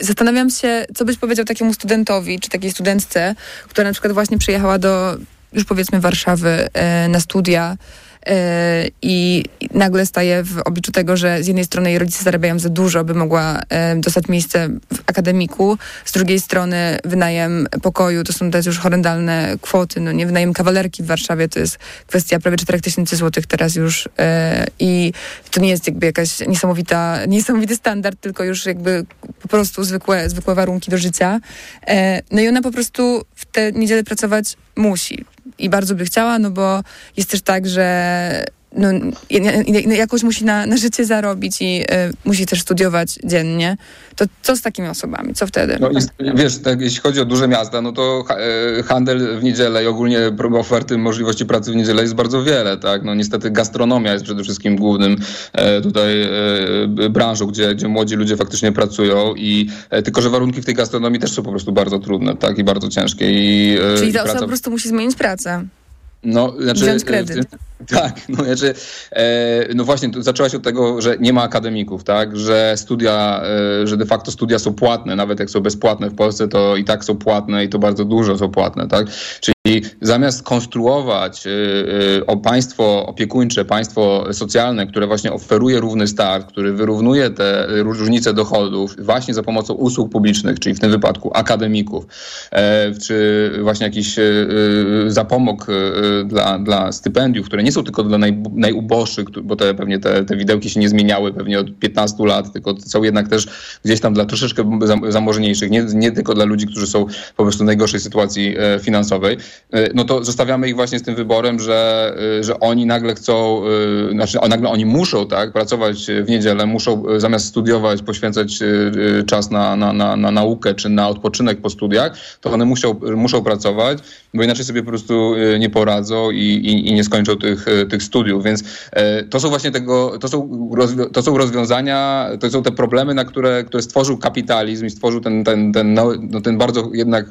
zastanawiam się, co byś powiedział takiemu studentowi czy takiej studentce, która na przykład właśnie przyjechała do już powiedzmy Warszawy na studia E, i nagle staje w obliczu tego, że z jednej strony jej rodzice zarabiają za dużo, by mogła e, dostać miejsce w akademiku, z drugiej strony wynajem pokoju, to są teraz już horrendalne kwoty, no nie wynajem kawalerki w Warszawie, to jest kwestia prawie 4000 złotych teraz już e, i to nie jest jakby jakaś niesamowita, niesamowity standard, tylko już jakby po prostu zwykłe, zwykłe warunki do życia. No i ona po prostu w te niedzielę pracować musi i bardzo by chciała, no bo jest też tak, że no, jakoś musi na, na życie zarobić i y, musi też studiować dziennie, to co z takimi osobami? Co wtedy? No, wiesz, tak, jeśli chodzi o duże miasta, no to e, handel w niedzielę i ogólnie oferty możliwości pracy w niedzielę jest bardzo wiele, tak? No niestety gastronomia jest przede wszystkim głównym e, tutaj e, branżą, gdzie, gdzie młodzi ludzie faktycznie pracują i e, tylko, że warunki w tej gastronomii też są po prostu bardzo trudne, tak? I bardzo ciężkie. I, e, Czyli ta osoba po prostu musi zmienić pracę. No, znaczy, Wziąć kredyt. Tak, no, znaczy, e, no właśnie, tu zaczęłaś od tego, że nie ma akademików, tak, że studia, e, że de facto studia są płatne, nawet jak są bezpłatne w Polsce, to i tak są płatne i to bardzo dużo są płatne, tak, czyli I zamiast konstruować y, y, o państwo opiekuńcze, państwo socjalne, które właśnie oferuje równy start, który wyrównuje te różnice dochodów właśnie za pomocą usług publicznych, czyli w tym wypadku akademików, e, czy właśnie jakiś e, e, zapomóg dla, dla stypendiów, które nie są tylko dla naj, najuboższych, bo te, pewnie te, te widełki się nie zmieniały pewnie od 15 lat, tylko są jednak też gdzieś tam dla troszeczkę zamożniejszych, nie, nie tylko dla ludzi, którzy są po prostu w najgorszej sytuacji finansowej, no to zostawiamy ich właśnie z tym wyborem, że, że oni nagle chcą, znaczy nagle oni muszą tak, pracować w niedzielę, muszą zamiast studiować, poświęcać czas na, na, na, na naukę czy na odpoczynek po studiach, to one muszą, muszą pracować, bo inaczej sobie po prostu e, nie poradzą i, i, i nie skończą tych, e, tych studiów. Więc e, to są właśnie tego, to są, to są rozwiązania, to są te problemy, na które, które stworzył kapitalizm i stworzył ten, ten, ten, no, ten bardzo jednak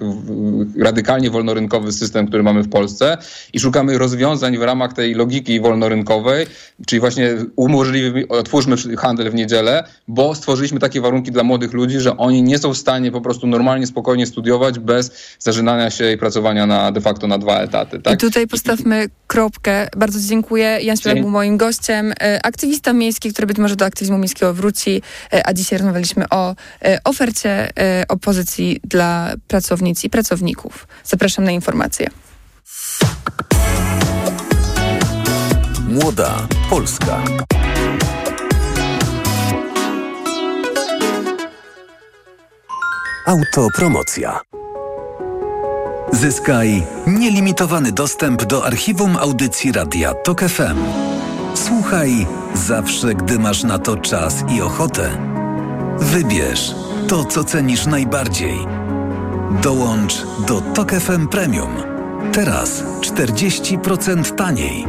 radykalnie wolnorynkowy system, który mamy w Polsce i szukamy rozwiązań w ramach tej logiki wolnorynkowej, czyli właśnie umożliwmy, otwórzmy handel w niedzielę, bo stworzyliśmy takie warunki dla młodych ludzi, że oni nie są w stanie po prostu normalnie, spokojnie studiować bez zażynania się i pracowania na de facto na dwa etaty. Tak? I tutaj postawmy kropkę. Bardzo dziękuję. Jan Śpiewak był moim gościem. E, aktywista miejski, który być może do aktywizmu miejskiego wróci, e, a dzisiaj rozmawialiśmy o e, ofercie opozycji dla pracownic i pracowników. Zapraszam na informacje. Młoda Polska. Autopromocja. Zyskaj nielimitowany dostęp do archiwum audycji Radia TOK FM. Słuchaj zawsze, gdy masz na to czas i ochotę. Wybierz to, co cenisz najbardziej. Dołącz do TOK FM Premium. Teraz 40% taniej.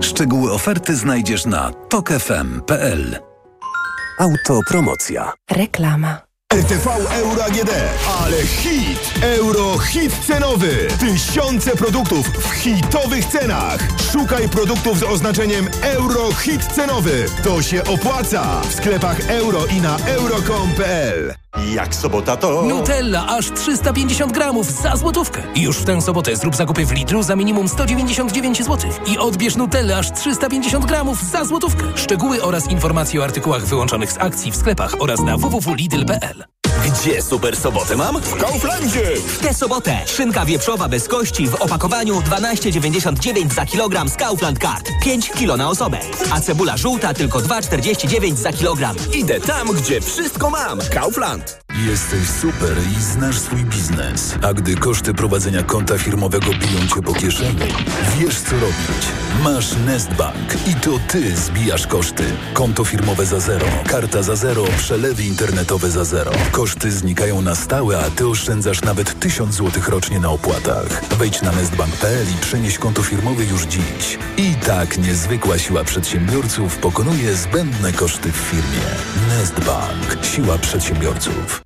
Szczegóły oferty znajdziesz na tokefm.pl. Autopromocja. Reklama. RTV Euro AGD. Ale hit! Euro hit cenowy. Tysiące produktów w hitowych cenach. Szukaj produktów z oznaczeniem Euro hit cenowy. To się opłaca. W sklepach euro i na euro.com.pl. Jak sobota to... Nutella aż 350 gramów za złotówkę. Już w tę sobotę zrób zakupy w Lidlu za minimum 199 zł. I odbierz Nutella aż 350 gramów za złotówkę. Szczegóły oraz informacje o artykułach wyłączonych z akcji w sklepach oraz na www.lidl.pl. Gdzie super sobotę mam? W Kauflandzie! W tę sobotę szynka wieprzowa bez kości w opakowaniu 12,99 za kilogram z Kaufland Card. 5 kilo na osobę. A cebula żółta tylko 2,49 za kilogram. Idę tam, gdzie wszystko mam. Kaufland. Jesteś super i znasz swój biznes. A gdy koszty prowadzenia konta firmowego biją cię po kieszeni, wiesz co robić. Masz Nestbank i to ty zbijasz koszty. Konto firmowe za zero, karta za zero, przelewy internetowe za zero. Koszty znikają na stałe, a ty oszczędzasz nawet 1000 zł rocznie na opłatach. Wejdź na nestbank.pl i przenieś konto firmowe już dziś. I tak niezwykła siła przedsiębiorców pokonuje zbędne koszty w firmie. Nestbank. Siła przedsiębiorców.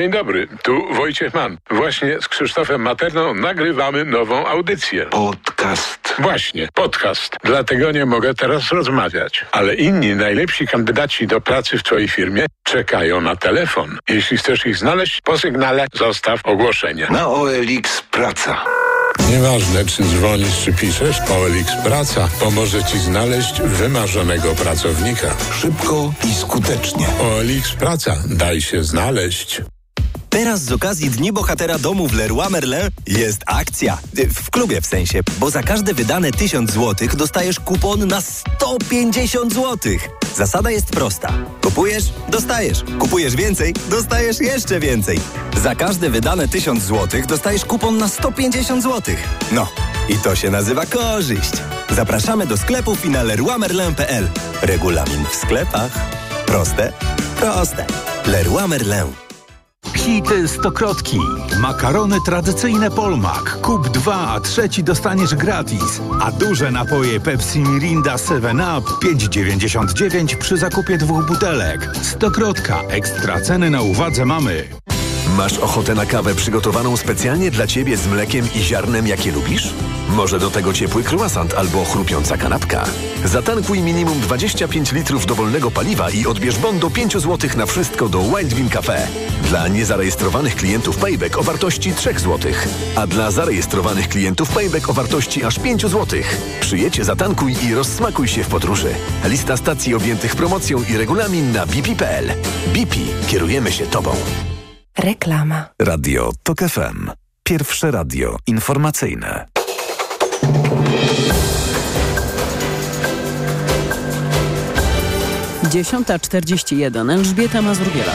Dzień dobry, tu Wojciech Mann. Właśnie z Krzysztofem Materną nagrywamy nową audycję. Podcast. Właśnie, podcast. Dlatego nie mogę teraz rozmawiać. Ale inni najlepsi kandydaci do pracy w Twojej firmie czekają na telefon. Jeśli chcesz ich znaleźć, po sygnale zostaw ogłoszenie. Na OLX Praca. Nieważne, czy dzwonisz, czy piszesz, OLX Praca pomoże Ci znaleźć wymarzonego pracownika. Szybko i skutecznie. OLX Praca. Daj się znaleźć. Teraz z okazji Dni Bohatera Domu w Leroy Merlin jest akcja. W klubie w sensie, bo za każde wydane 1000 zł dostajesz kupon na 150 zł. Zasada jest prosta. Kupujesz, dostajesz. Kupujesz więcej, dostajesz jeszcze więcej. Za każde wydane 1000 zł dostajesz kupon na 150 zł. No, i to się nazywa korzyść. Zapraszamy do sklepów i na leroymerlin.pl. Regulamin w sklepach. Proste? Proste. Leroy Merlin. Hity stokrotki. Makarony tradycyjne Polmak. Kup dwa, a trzeci dostaniesz gratis. A duże napoje Pepsi Mirinda 7up 5,99 przy zakupie dwóch butelek. Stokrotka. Ekstra ceny na uwadze mamy. Masz ochotę na kawę przygotowaną specjalnie dla Ciebie z mlekiem i ziarnem, jakie lubisz? Może do tego ciepły croissant albo chrupiąca kanapka? Zatankuj minimum 25 litrów dowolnego paliwa i odbierz bon do 5 zł na wszystko do Wild Bean Cafe. Dla niezarejestrowanych klientów payback o wartości 3 zł, a dla zarejestrowanych klientów payback o wartości aż 5 zł. Przyjedź, zatankuj i rozsmakuj się w podróży. Lista stacji objętych promocją i regulamin na bp.pl. BP. Kierujemy się Tobą. Reklama. Radio TOK FM. Pierwsze radio informacyjne. Dziesiąta czterdzieści jeden. Elżbieta Mazurbiela.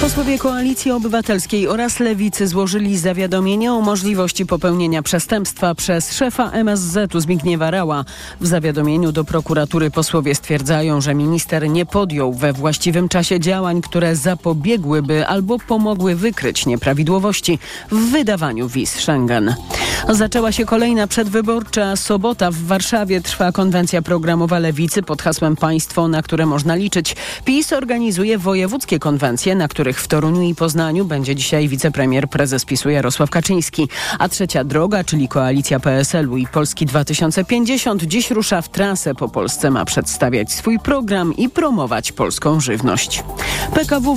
Posłowie Koalicji Obywatelskiej oraz Lewicy złożyli zawiadomienie o możliwości popełnienia przestępstwa przez szefa MSZ-u Zbigniewa Rała. W zawiadomieniu do prokuratury posłowie stwierdzają, że minister nie podjął we właściwym czasie działań, które zapobiegłyby albo pomogły wykryć nieprawidłowości w wydawaniu wiz Schengen. Zaczęła się kolejna przedwyborcza sobota. W Warszawie trwa konwencja programowa Lewicy pod hasłem Państwo, na które można liczyć. PiS organizuje wojewódzkie konwencje, na których w Toruniu i Poznaniu będzie dzisiaj wicepremier prezes PiSu Jarosław Kaczyński. A trzecia droga, czyli koalicja PSL-u i Polski 2050 dziś rusza w trasę po Polsce. Ma przedstawiać swój program i promować polską żywność. PKW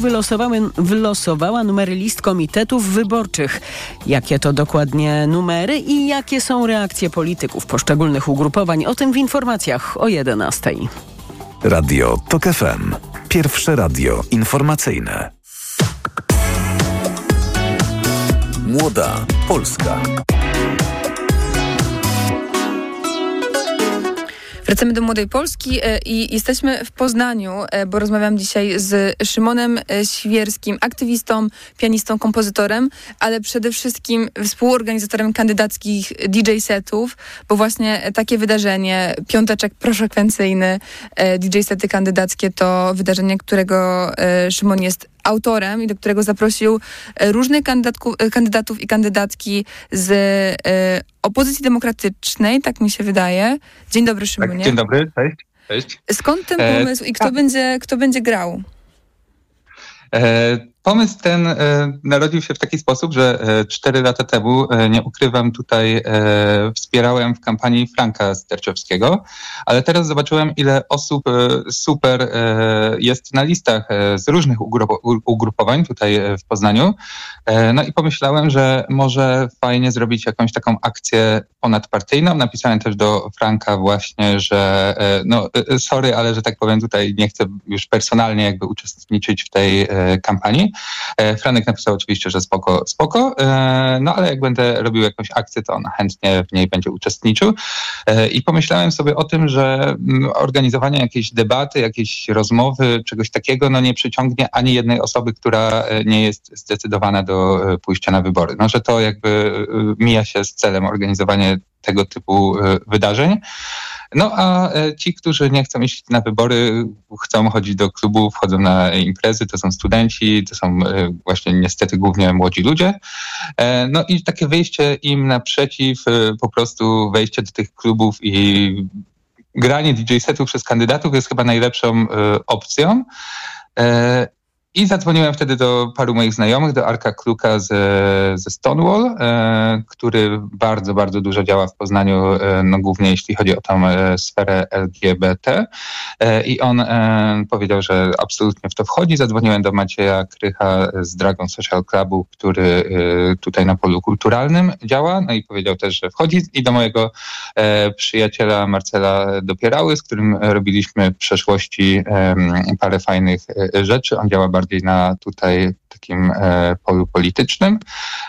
wylosowała numery list komitetów wyborczych. Jakie to dokładnie numery i jakie są reakcje polityków poszczególnych ugrupowań? O tym w informacjach o 11. Radio TOK FM. Pierwsze radio informacyjne. Młoda Polska. Wracamy do Młodej Polski e, i jesteśmy w Poznaniu, e, bo rozmawiam dzisiaj z Szymonem e, Świerskim, aktywistą, pianistą, kompozytorem, ale przede wszystkim współorganizatorem kandydackich DJ setów, bo właśnie takie wydarzenie, piąteczek proszekwencyjny, DJ sety kandydackie to wydarzenie, którego Szymon jest autorem i do którego zaprosił e, różnych e, kandydatów i kandydatki z e, opozycji demokratycznej, tak mi się wydaje. Dzień dobry, tak, Szymonie. Tak, dzień dobry, cześć. cześć. Skąd ten pomysł i kto, tak. będzie, kto będzie grał? Pomysł ten e, narodził się w taki sposób, że e, cztery lata temu, e, nie ukrywam, tutaj wspierałem w kampanii Franka Sterczewskiego, ale teraz zobaczyłem, ile osób super jest na listach z różnych ugrupowań tutaj w Poznaniu. No i pomyślałem, że może fajnie zrobić jakąś taką akcję ponadpartyjną. Napisałem też do Franka właśnie, że no sorry, ale że tak powiem tutaj nie chcę już personalnie jakby uczestniczyć w tej kampanii. E, Franek napisał oczywiście, że spoko, spoko, e, no ale jak będę robił jakąś akcję, to on chętnie w niej będzie uczestniczył. E, I pomyślałem sobie o tym, że mm, organizowanie jakiejś debaty, jakiejś rozmowy, czegoś takiego, no nie przyciągnie ani jednej osoby, która nie jest zdecydowana do pójścia na wybory. No, że to jakby mija się z celem organizowania tego typu wydarzeń. No a e, ci, którzy nie chcą iść na wybory, chcą chodzić do klubów, wchodzą na imprezy, to są studenci, to są e, właśnie niestety głównie młodzi ludzie. E, no i takie wyjście im naprzeciw, po prostu wejście do tych klubów i granie DJ setów przez kandydatów jest chyba najlepszą opcją. I zadzwoniłem wtedy do paru moich znajomych, do Arka Kluka ze, ze Stonewall, e, który bardzo, bardzo dużo działa w Poznaniu, e, no głównie jeśli chodzi o tą e, sferę LGBT. E, I on e, powiedział, że absolutnie w to wchodzi. Zadzwoniłem do Macieja Krycha z Dragon Social Clubu, który e, tutaj na polu kulturalnym działa, no i powiedział też, że wchodzi. I do mojego przyjaciela Marcela Dopierały, z którym robiliśmy w przeszłości parę fajnych rzeczy. On działa bardzo bardziej na tutaj takim e, polu politycznym.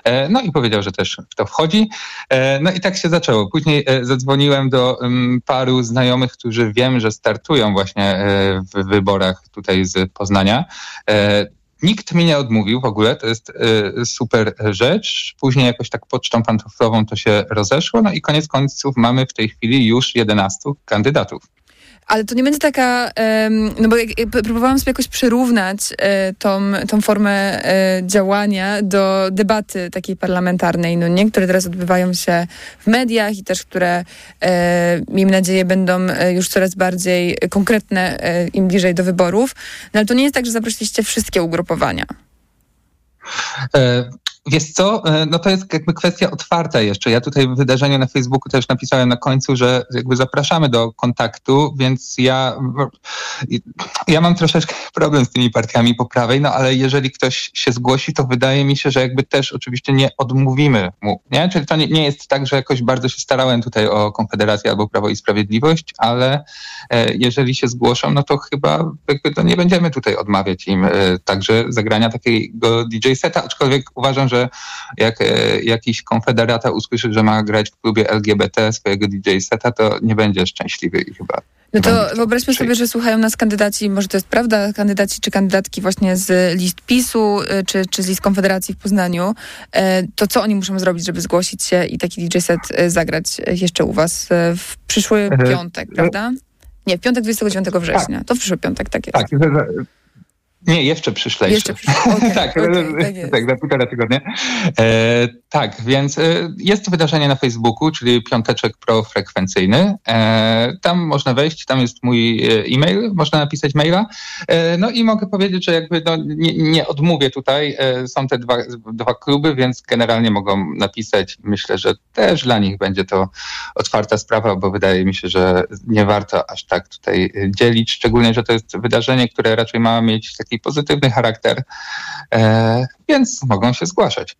E, no i powiedział, że też w to wchodzi. E, no i tak się zaczęło. Później zadzwoniłem do m, paru znajomych, którzy wiem, że startują właśnie w wyborach tutaj z Poznania. Nikt mi nie odmówił w ogóle, to jest y, super rzecz. Później jakoś tak pocztą pantoflową to się rozeszło, no i koniec końców mamy w tej chwili już 11 kandydatów. Ale to nie będzie taka, no bo próbowałam sobie jakoś przyrównać e, tą, tą formę e, działania do debaty takiej parlamentarnej, no nie, które teraz odbywają się w mediach i też, które e, miejmy nadzieję będą już coraz bardziej konkretne im bliżej do wyborów. No ale to nie jest tak, że zaprosiliście wszystkie ugrupowania. Wiesz co, e, no to jest jakby kwestia otwarta jeszcze. Ja tutaj w wydarzeniu na Facebooku też napisałem na końcu, że jakby zapraszamy do kontaktu, więc ja, ja mam troszeczkę problem z tymi partiami po prawej, no ale jeżeli ktoś się zgłosi, to wydaje mi się, że jakby też oczywiście nie odmówimy mu, nie? Czyli to nie, nie jest tak, że jakoś bardzo się starałem tutaj o Konfederację albo Prawo i Sprawiedliwość, ale e, jeżeli się zgłoszą, no to chyba jakby to nie będziemy tutaj odmawiać im e, także zagrania takiego DJ seta, aczkolwiek uważam, że że jak e, jakiś konfederata usłyszy, że ma grać w klubie LGBT swojego DJ seta, to nie będzie szczęśliwy i chyba no to wyobraźmy sobie, że słuchają nas kandydaci, może to jest prawda, kandydaci czy kandydatki właśnie z list PiSu, y, czy, czy z list Konfederacji w Poznaniu. E, to co oni muszą zrobić, żeby zgłosić się i taki DJ set y, zagrać jeszcze u was w przyszły piątek, prawda? Nie, w piątek 29 września. Tak. To w przyszły piątek, tak jest. Tak, nie, jeszcze przyszlejszy. Jeszcze. Okay, tak, okay, tak, tak, za półtora tygodnia. E, tak, więc e, jest to wydarzenie na Facebooku, czyli piąteczek profrekwencyjny. E, tam można wejść, tam jest mój e, e-mail, można napisać maila. E, no i mogę powiedzieć, że jakby no, nie, nie odmówię tutaj. E, są te dwa, dwa kluby, więc generalnie mogą napisać. Myślę, że też dla nich będzie to otwarta sprawa, bo wydaje mi się, że nie warto aż tak tutaj dzielić, szczególnie, że to jest wydarzenie, które raczej ma mieć taki pozytywny charakter, e, więc mogą się zgłaszać.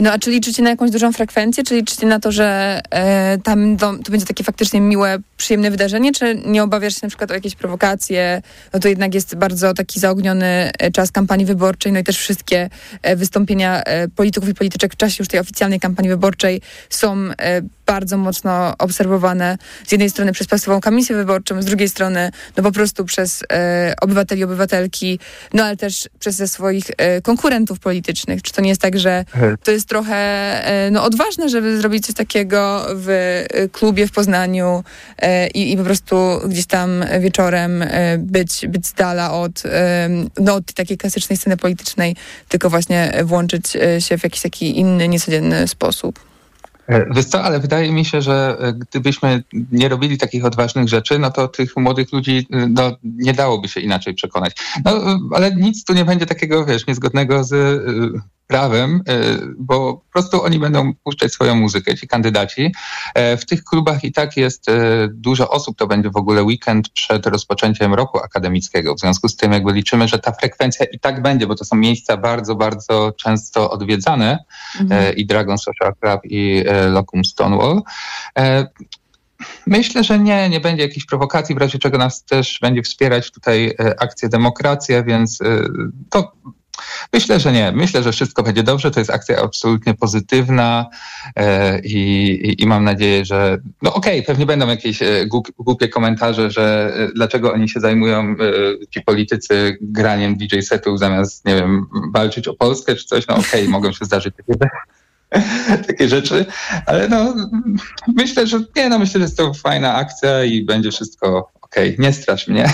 No a czy liczycie na jakąś dużą frekwencję? Czy liczycie na to, że e, tam to, to, będzie takie faktycznie miłe, przyjemne wydarzenie? Czy nie obawiasz się na przykład o jakieś prowokacje? No to jednak jest bardzo taki zaogniony e, czas kampanii wyborczej, no i też wszystkie e, wystąpienia e, polityków i polityczek w czasie już tej oficjalnej kampanii wyborczej są bardzo mocno obserwowane z jednej strony przez Państwową Komisję Wyborczą, z drugiej strony no po prostu przez e, obywateli, obywatelki, no ale też przez ze swoich e, konkurentów politycznych. Czy to nie jest tak, że to jest trochę e, no, odważne, żeby zrobić coś takiego w e, klubie w Poznaniu e, i, i, po prostu gdzieś tam wieczorem być, być z dala od, no, od takiej klasycznej sceny politycznej, tylko właśnie włączyć się w jakiś taki inny, niecodzienny sposób? Wiesz co, ale wydaje mi się, że gdybyśmy nie robili takich odważnych rzeczy, no to tych młodych ludzi no, nie dałoby się inaczej przekonać. No, ale nic tu nie będzie takiego, wiesz, niezgodnego z prawem, e, bo po prostu oni będą puszczać swoją muzykę, ci kandydaci. E, w tych klubach i tak jest e, dużo osób, to będzie w ogóle weekend przed rozpoczęciem roku akademickiego. W związku z tym jakby liczymy, że ta frekwencja i tak będzie, bo to są miejsca bardzo, bardzo często odwiedzane mhm. i Dragon Social Club i Locum Stonewall. Myślę, że nie, nie będzie jakichś prowokacji, w razie czego nas też będzie wspierać tutaj akcja Demokracja, więc to Myślę, że nie. Myślę, że wszystko będzie dobrze. To jest akcja absolutnie pozytywna e, i, i, mam nadzieję, że no okej, okay, pewnie będą jakieś e, głupie komentarze, że e, dlaczego oni się zajmują, ci politycy, graniem DJ setów zamiast, nie wiem, walczyć o Polskę czy coś. No okej, okay, mogą się zdarzyć takie, takie rzeczy, ale no myślę, że nie, no myślę, że jest to fajna akcja i będzie wszystko Okej, okay, nie strasz mnie.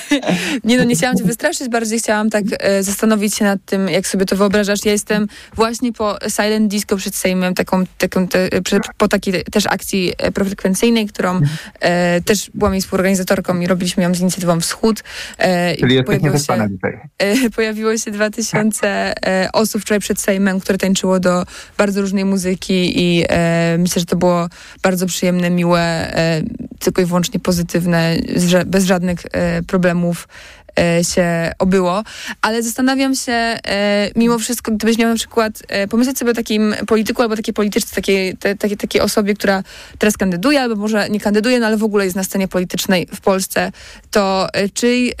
nie no, nie chciałam cię wystraszyć, bardziej chciałam tak e, zastanowić się nad tym, jak sobie to wyobrażasz. Ja jestem właśnie po Silent Disco przed Sejmem, taką, taką te, po takiej też akcji e, profrekwencyjnej, którą e, też byłam jej współorganizatorką i robiliśmy ją z inicjatywą Wschód. E, Czyli pojawiło się, e, pojawiło się 2000 e, osób wczoraj przed Sejmem, które tańczyło do bardzo różnej muzyki i e, myślę, że to było bardzo przyjemne, miłe, tylko i wyłącznie pozytywne bez żadnych e, problemów e, się obyło, ale zastanawiam się e, mimo wszystko, gdybyś miał na przykład pomyśleć sobie o takim polityku albo takiej polityczce, takiej, takiej, takiej osobie, która teraz kandyduje, albo może nie kandyduje, no ale w ogóle jest na scenie politycznej w Polsce, to czyj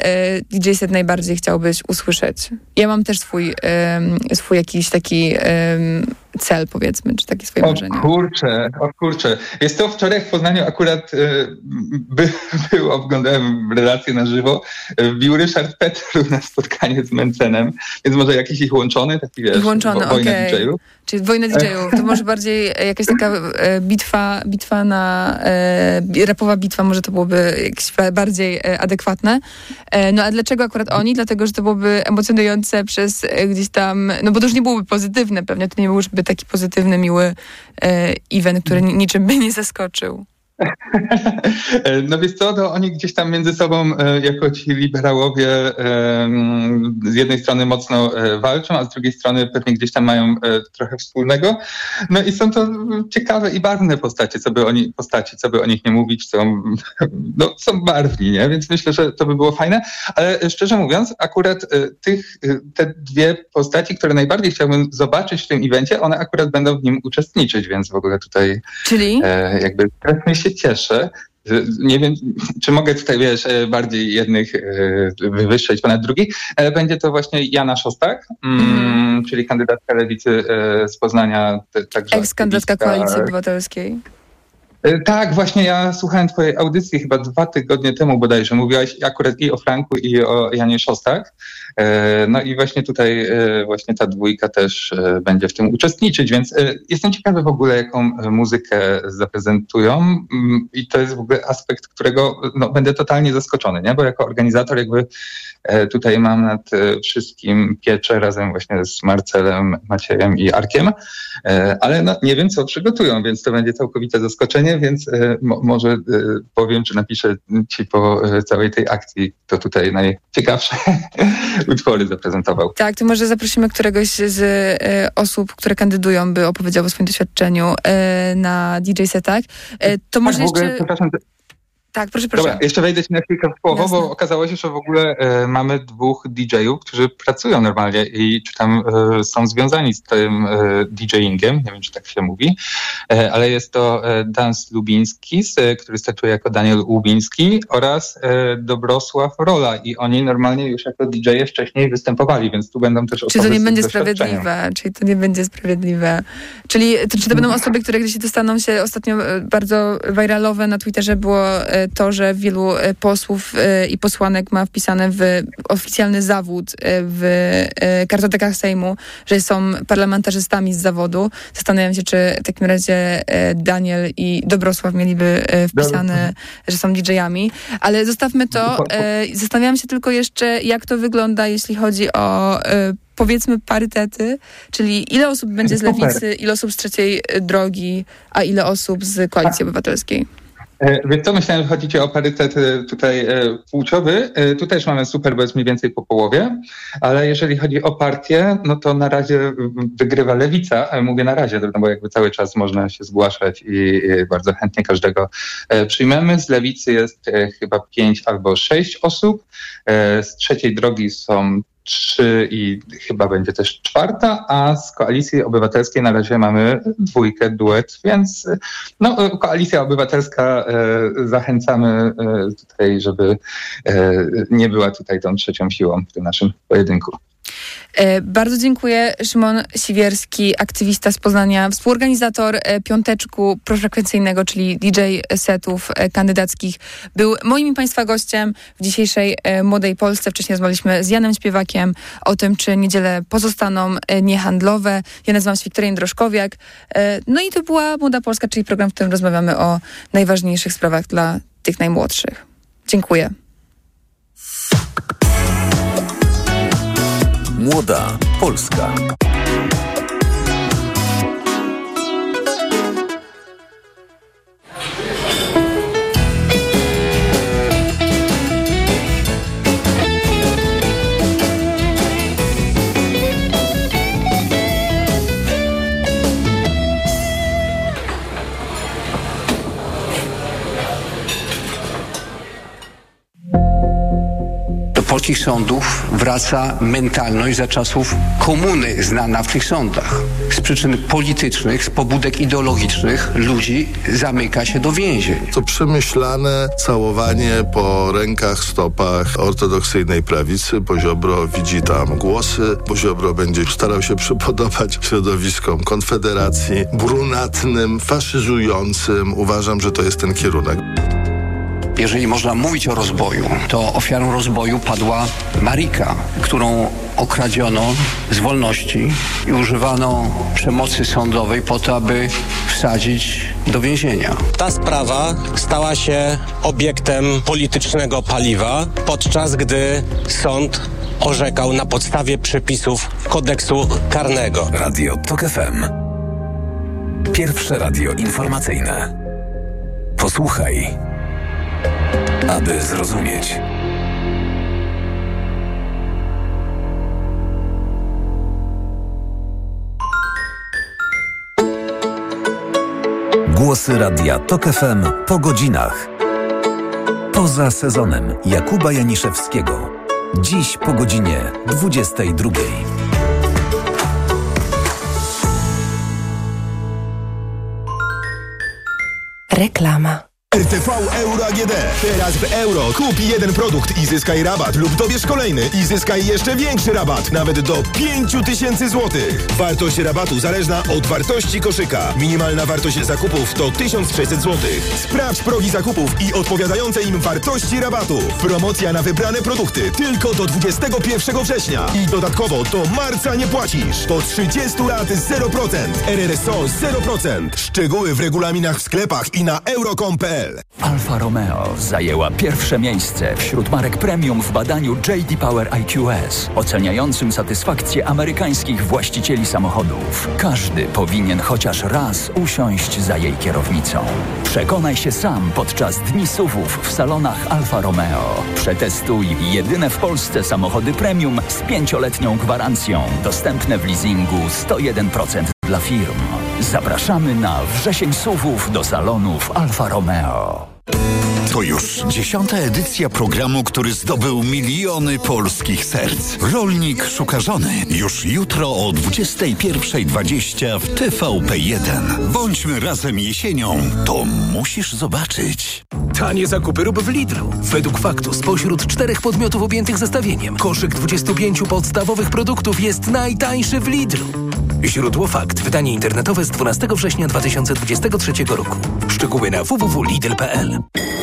DJ set najbardziej chciałbyś usłyszeć? Ja mam też swój, swój jakiś taki cel, powiedzmy, czy takie swoje o marzenia? kurczę, o kurczę. Jest to wczoraj w Poznaniu akurat y, by, był, oglądałem relację na żywo, wbił Ryszard Petru na spotkanie z Mencenem, więc może jakiś ich łączony, taki wiesz, Włączony, wo- wojna okej. DJ-ów. Czyli wojna DJ-ów. To może bardziej e, jakaś taka e, bitwa, bitwa na, e, rapowa bitwa, może to byłoby jakieś ba- bardziej e, adekwatne. E, no a dlaczego akurat oni? Dlatego, że to byłoby emocjonujące przez gdzieś tam, no bo to już nie byłoby pozytywne pewnie, to nie byłby taki pozytywny, miły e, event, który ni- niczym by nie zaskoczył. No wiesz co, to oni gdzieś tam między sobą e, jako ci liberałowie z jednej strony mocno e, walczą, a z drugiej strony pewnie gdzieś tam mają e, trochę wspólnego. No i są to ciekawe i barwne postacie, co by oni, postaci, co by o nich nie mówić, są, no, są barwni, nie? Więc myślę, że to by było fajne. Ale szczerze mówiąc, akurat tych, te dwie postaci, które najbardziej chciałbym zobaczyć w tym evencie, one akurat będą w nim uczestniczyć, więc w ogóle tutaj Czyli? e, jakby strasznie się cieszę. Nie wiem, czy mogę tutaj, wiesz, e, bardziej jednych e, wywyższyć ponad drugich. E, Będzie to właśnie Jana Szostak, mm, czyli kandydatka lewicy e, z Poznania. Także Eks-kandydatka. Koalicji Obywatelskiej. Tak, właśnie ja słuchałem twojej audycji chyba dwa tygodnie temu bodajże. Mówiłaś akurat i o Franku, i o Janie Szostak. E, No i właśnie tutaj e, właśnie ta dwójka też e, będzie w tym uczestniczyć, więc jestem ciekawy w ogóle, jaką muzykę zaprezentują Mm, i to jest w ogóle aspekt, którego no, będę totalnie zaskoczony, nie? bo jako organizator jakby tutaj mam nad wszystkim pieczę razem właśnie z Marcelem, Maciejem i Arkiem, ale no, nie wiem, co przygotują, więc to będzie całkowite zaskoczenie, więc mo, może powiem, czy napiszę ci po całej tej akcji, kto tutaj najciekawsze utwory zaprezentował. Tak, to może zaprosimy któregoś z e, osób, które kandydują, by opowiedział o swoim doświadczeniu e, na DJ setach. E, to może tak, ogóle, jeszcze... przepraszam, Tak, proszę, proszę. Dobra, jeszcze wejdę ci na chwilkę w słowo, bo okazało się, że w ogóle e, mamy dwóch DJ-ów, którzy pracują normalnie i czy tam e, są związani z tym e, DJ-ingiem, nie wiem, czy tak się mówi, e, ale jest to e, Dans Lubiński, e, który startuje jako Daniel Łubiński oraz Dobrosław Rola i oni normalnie już jako DJ-e wcześniej występowali, więc tu będą też Czy osoby to nie będzie sprawiedliwe? Czyli to nie będzie sprawiedliwe. Czyli to, czy to będą osoby, które gdzieś dostaną się ostatnio bardzo viralowe na Twitterze było to, że wielu e, posłów e, i posłanek ma wpisane w oficjalny zawód e, w kartotekach Sejmu, że są parlamentarzystami z zawodu. Zastanawiam się, czy w takim razie Daniel i Dobrosław mieliby wpisane, że są DJ-ami. Ale zostawmy to. Zastanawiam się tylko jeszcze, jak to wygląda, jeśli chodzi o powiedzmy parytety, czyli ile osób będzie z lewicy, ile osób z trzeciej drogi, a ile osób z koalicji obywatelskiej. E, Więc co myślałem, że chodzi ci o parytet e, tutaj e, płciowy. Tutaj już mamy super, bo jest mniej więcej po połowie, ale jeżeli chodzi o partię, no to na razie wygrywa lewica. Mówię na razie, no bo jakby cały czas można się zgłaszać i bardzo chętnie każdego przyjmiemy. Z lewicy jest chyba pięć albo sześć osób. Z trzeciej drogi są trzy i chyba będzie też czwarta, a z Koalicji Obywatelskiej na razie mamy dwójkę, duet, więc no, Koalicja Obywatelska e, zachęcamy e, tutaj, żeby e, nie była tutaj tą trzecią siłą w tym naszym pojedynku. E, Bardzo dziękuję. Szymon Siwierski, aktywista z Poznania, współorganizator e, piąteczku profrekwencyjnego, czyli DJ setów e, kandydackich. Był moim i Państwa gościem w dzisiejszej Młodej Polsce. Wcześniej rozmawialiśmy z Janem Śpiewakiem o tym, czy niedziele pozostaną niehandlowe. Ja nazywam się Wiktoria Droszkowiak. No i to była Młoda Polska, czyli program, w którym rozmawiamy o najważniejszych sprawach dla tych najmłodszych. Dziękuję. Młoda Polska. Polskich sądów wraca mentalność za czasów komuny znana w tych sądach. Z przyczyn politycznych, z pobudek ideologicznych ludzi zamyka się do więzień. To przemyślane całowanie po rękach, stopach ortodoksyjnej prawicy. Poziobro widzi tam głosy. Poziobro będzie starał się przypodobać środowiskom Konfederacji, brunatnym, faszyzującym. Uważam, że to jest ten kierunek. Jeżeli można mówić o rozboju, to ofiarą rozboju padła Marika, którą okradziono z wolności i używano przemocy sądowej po to, aby wsadzić do więzienia. Ta sprawa stała się obiektem politycznego paliwa, podczas gdy sąd orzekał na podstawie przepisów kodeksu karnego. Radio TOK FM. Pierwsze radio informacyjne. Posłuchaj, aby zrozumieć. Głosy Radia TOK FM po godzinach. Poza sezonem Jakuba Janiszewskiego. Dziś po godzinie 22. Reklama. RTV Euro AGD. Teraz w euro kup jeden produkt i zyskaj rabat lub dobierz kolejny i zyskaj jeszcze większy rabat, nawet do 5000 zł. Wartość rabatu zależna od wartości koszyka. Minimalna wartość zakupów to 1600 zł. Sprawdź progi zakupów i odpowiadające im wartości rabatu. Promocja na wybrane produkty tylko do 21 września. I dodatkowo do marca nie płacisz. Do 30 lat 0%. RRSO 0%. Szczegóły w regulaminach w sklepach i na euro.com.pl Alfa Romeo zajęła pierwsze miejsce wśród marek premium w badaniu JD Power IQS, oceniającym satysfakcję amerykańskich właścicieli samochodów. Każdy powinien chociaż raz usiąść za jej kierownicą. Przekonaj się sam podczas dni suwów w salonach Alfa Romeo. Przetestuj jedyne w Polsce samochody premium z pięcioletnią gwarancją, dostępne w leasingu 101% dla firm. Zapraszamy na wrzesień suwów do salonów Alfa Romeo. To już dziesiąta edycja programu, który zdobył miliony polskich serc. Rolnik szuka żony. Już jutro o 21.20 w TVP1. Bądźmy razem jesienią. To musisz zobaczyć. Tanie zakupy rób w Lidlu. Według faktu spośród czterech podmiotów objętych zestawieniem koszyk 25 podstawowych produktów jest najtańszy w Lidlu. Źródło fakt. Wydanie internetowe z 12 września 2023 roku. Szczegóły na www.lidl.pl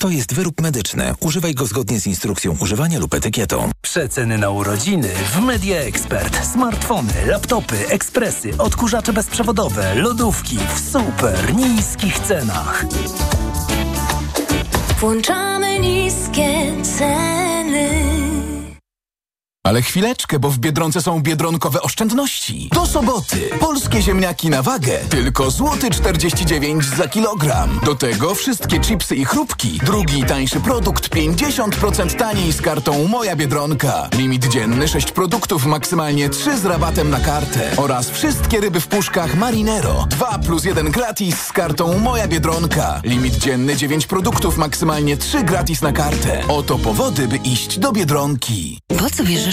To jest wyrób medyczny. Używaj go zgodnie z instrukcją używania lub etykietą. Przeceny na urodziny w Media Expert. Smartfony, laptopy, ekspresy, odkurzacze bezprzewodowe, lodówki w super niskich cenach. Włączamy niskie ceny. Ale chwileczkę, bo w Biedronce są biedronkowe oszczędności. Do soboty. Polskie ziemniaki na wagę. Tylko złoty 49 za kilogram. Do tego wszystkie chipsy i chrupki. Drugi tańszy produkt 50% taniej z kartą Moja Biedronka. Limit dzienny 6 produktów, maksymalnie 3 z rabatem na kartę. Oraz wszystkie ryby w puszkach Marinero. 2 plus 1 gratis z kartą Moja Biedronka. Limit dzienny 9 produktów, maksymalnie 3 gratis na kartę. Oto powody, by iść do Biedronki. Po co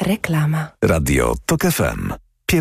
Reklama. Radio TOK FM.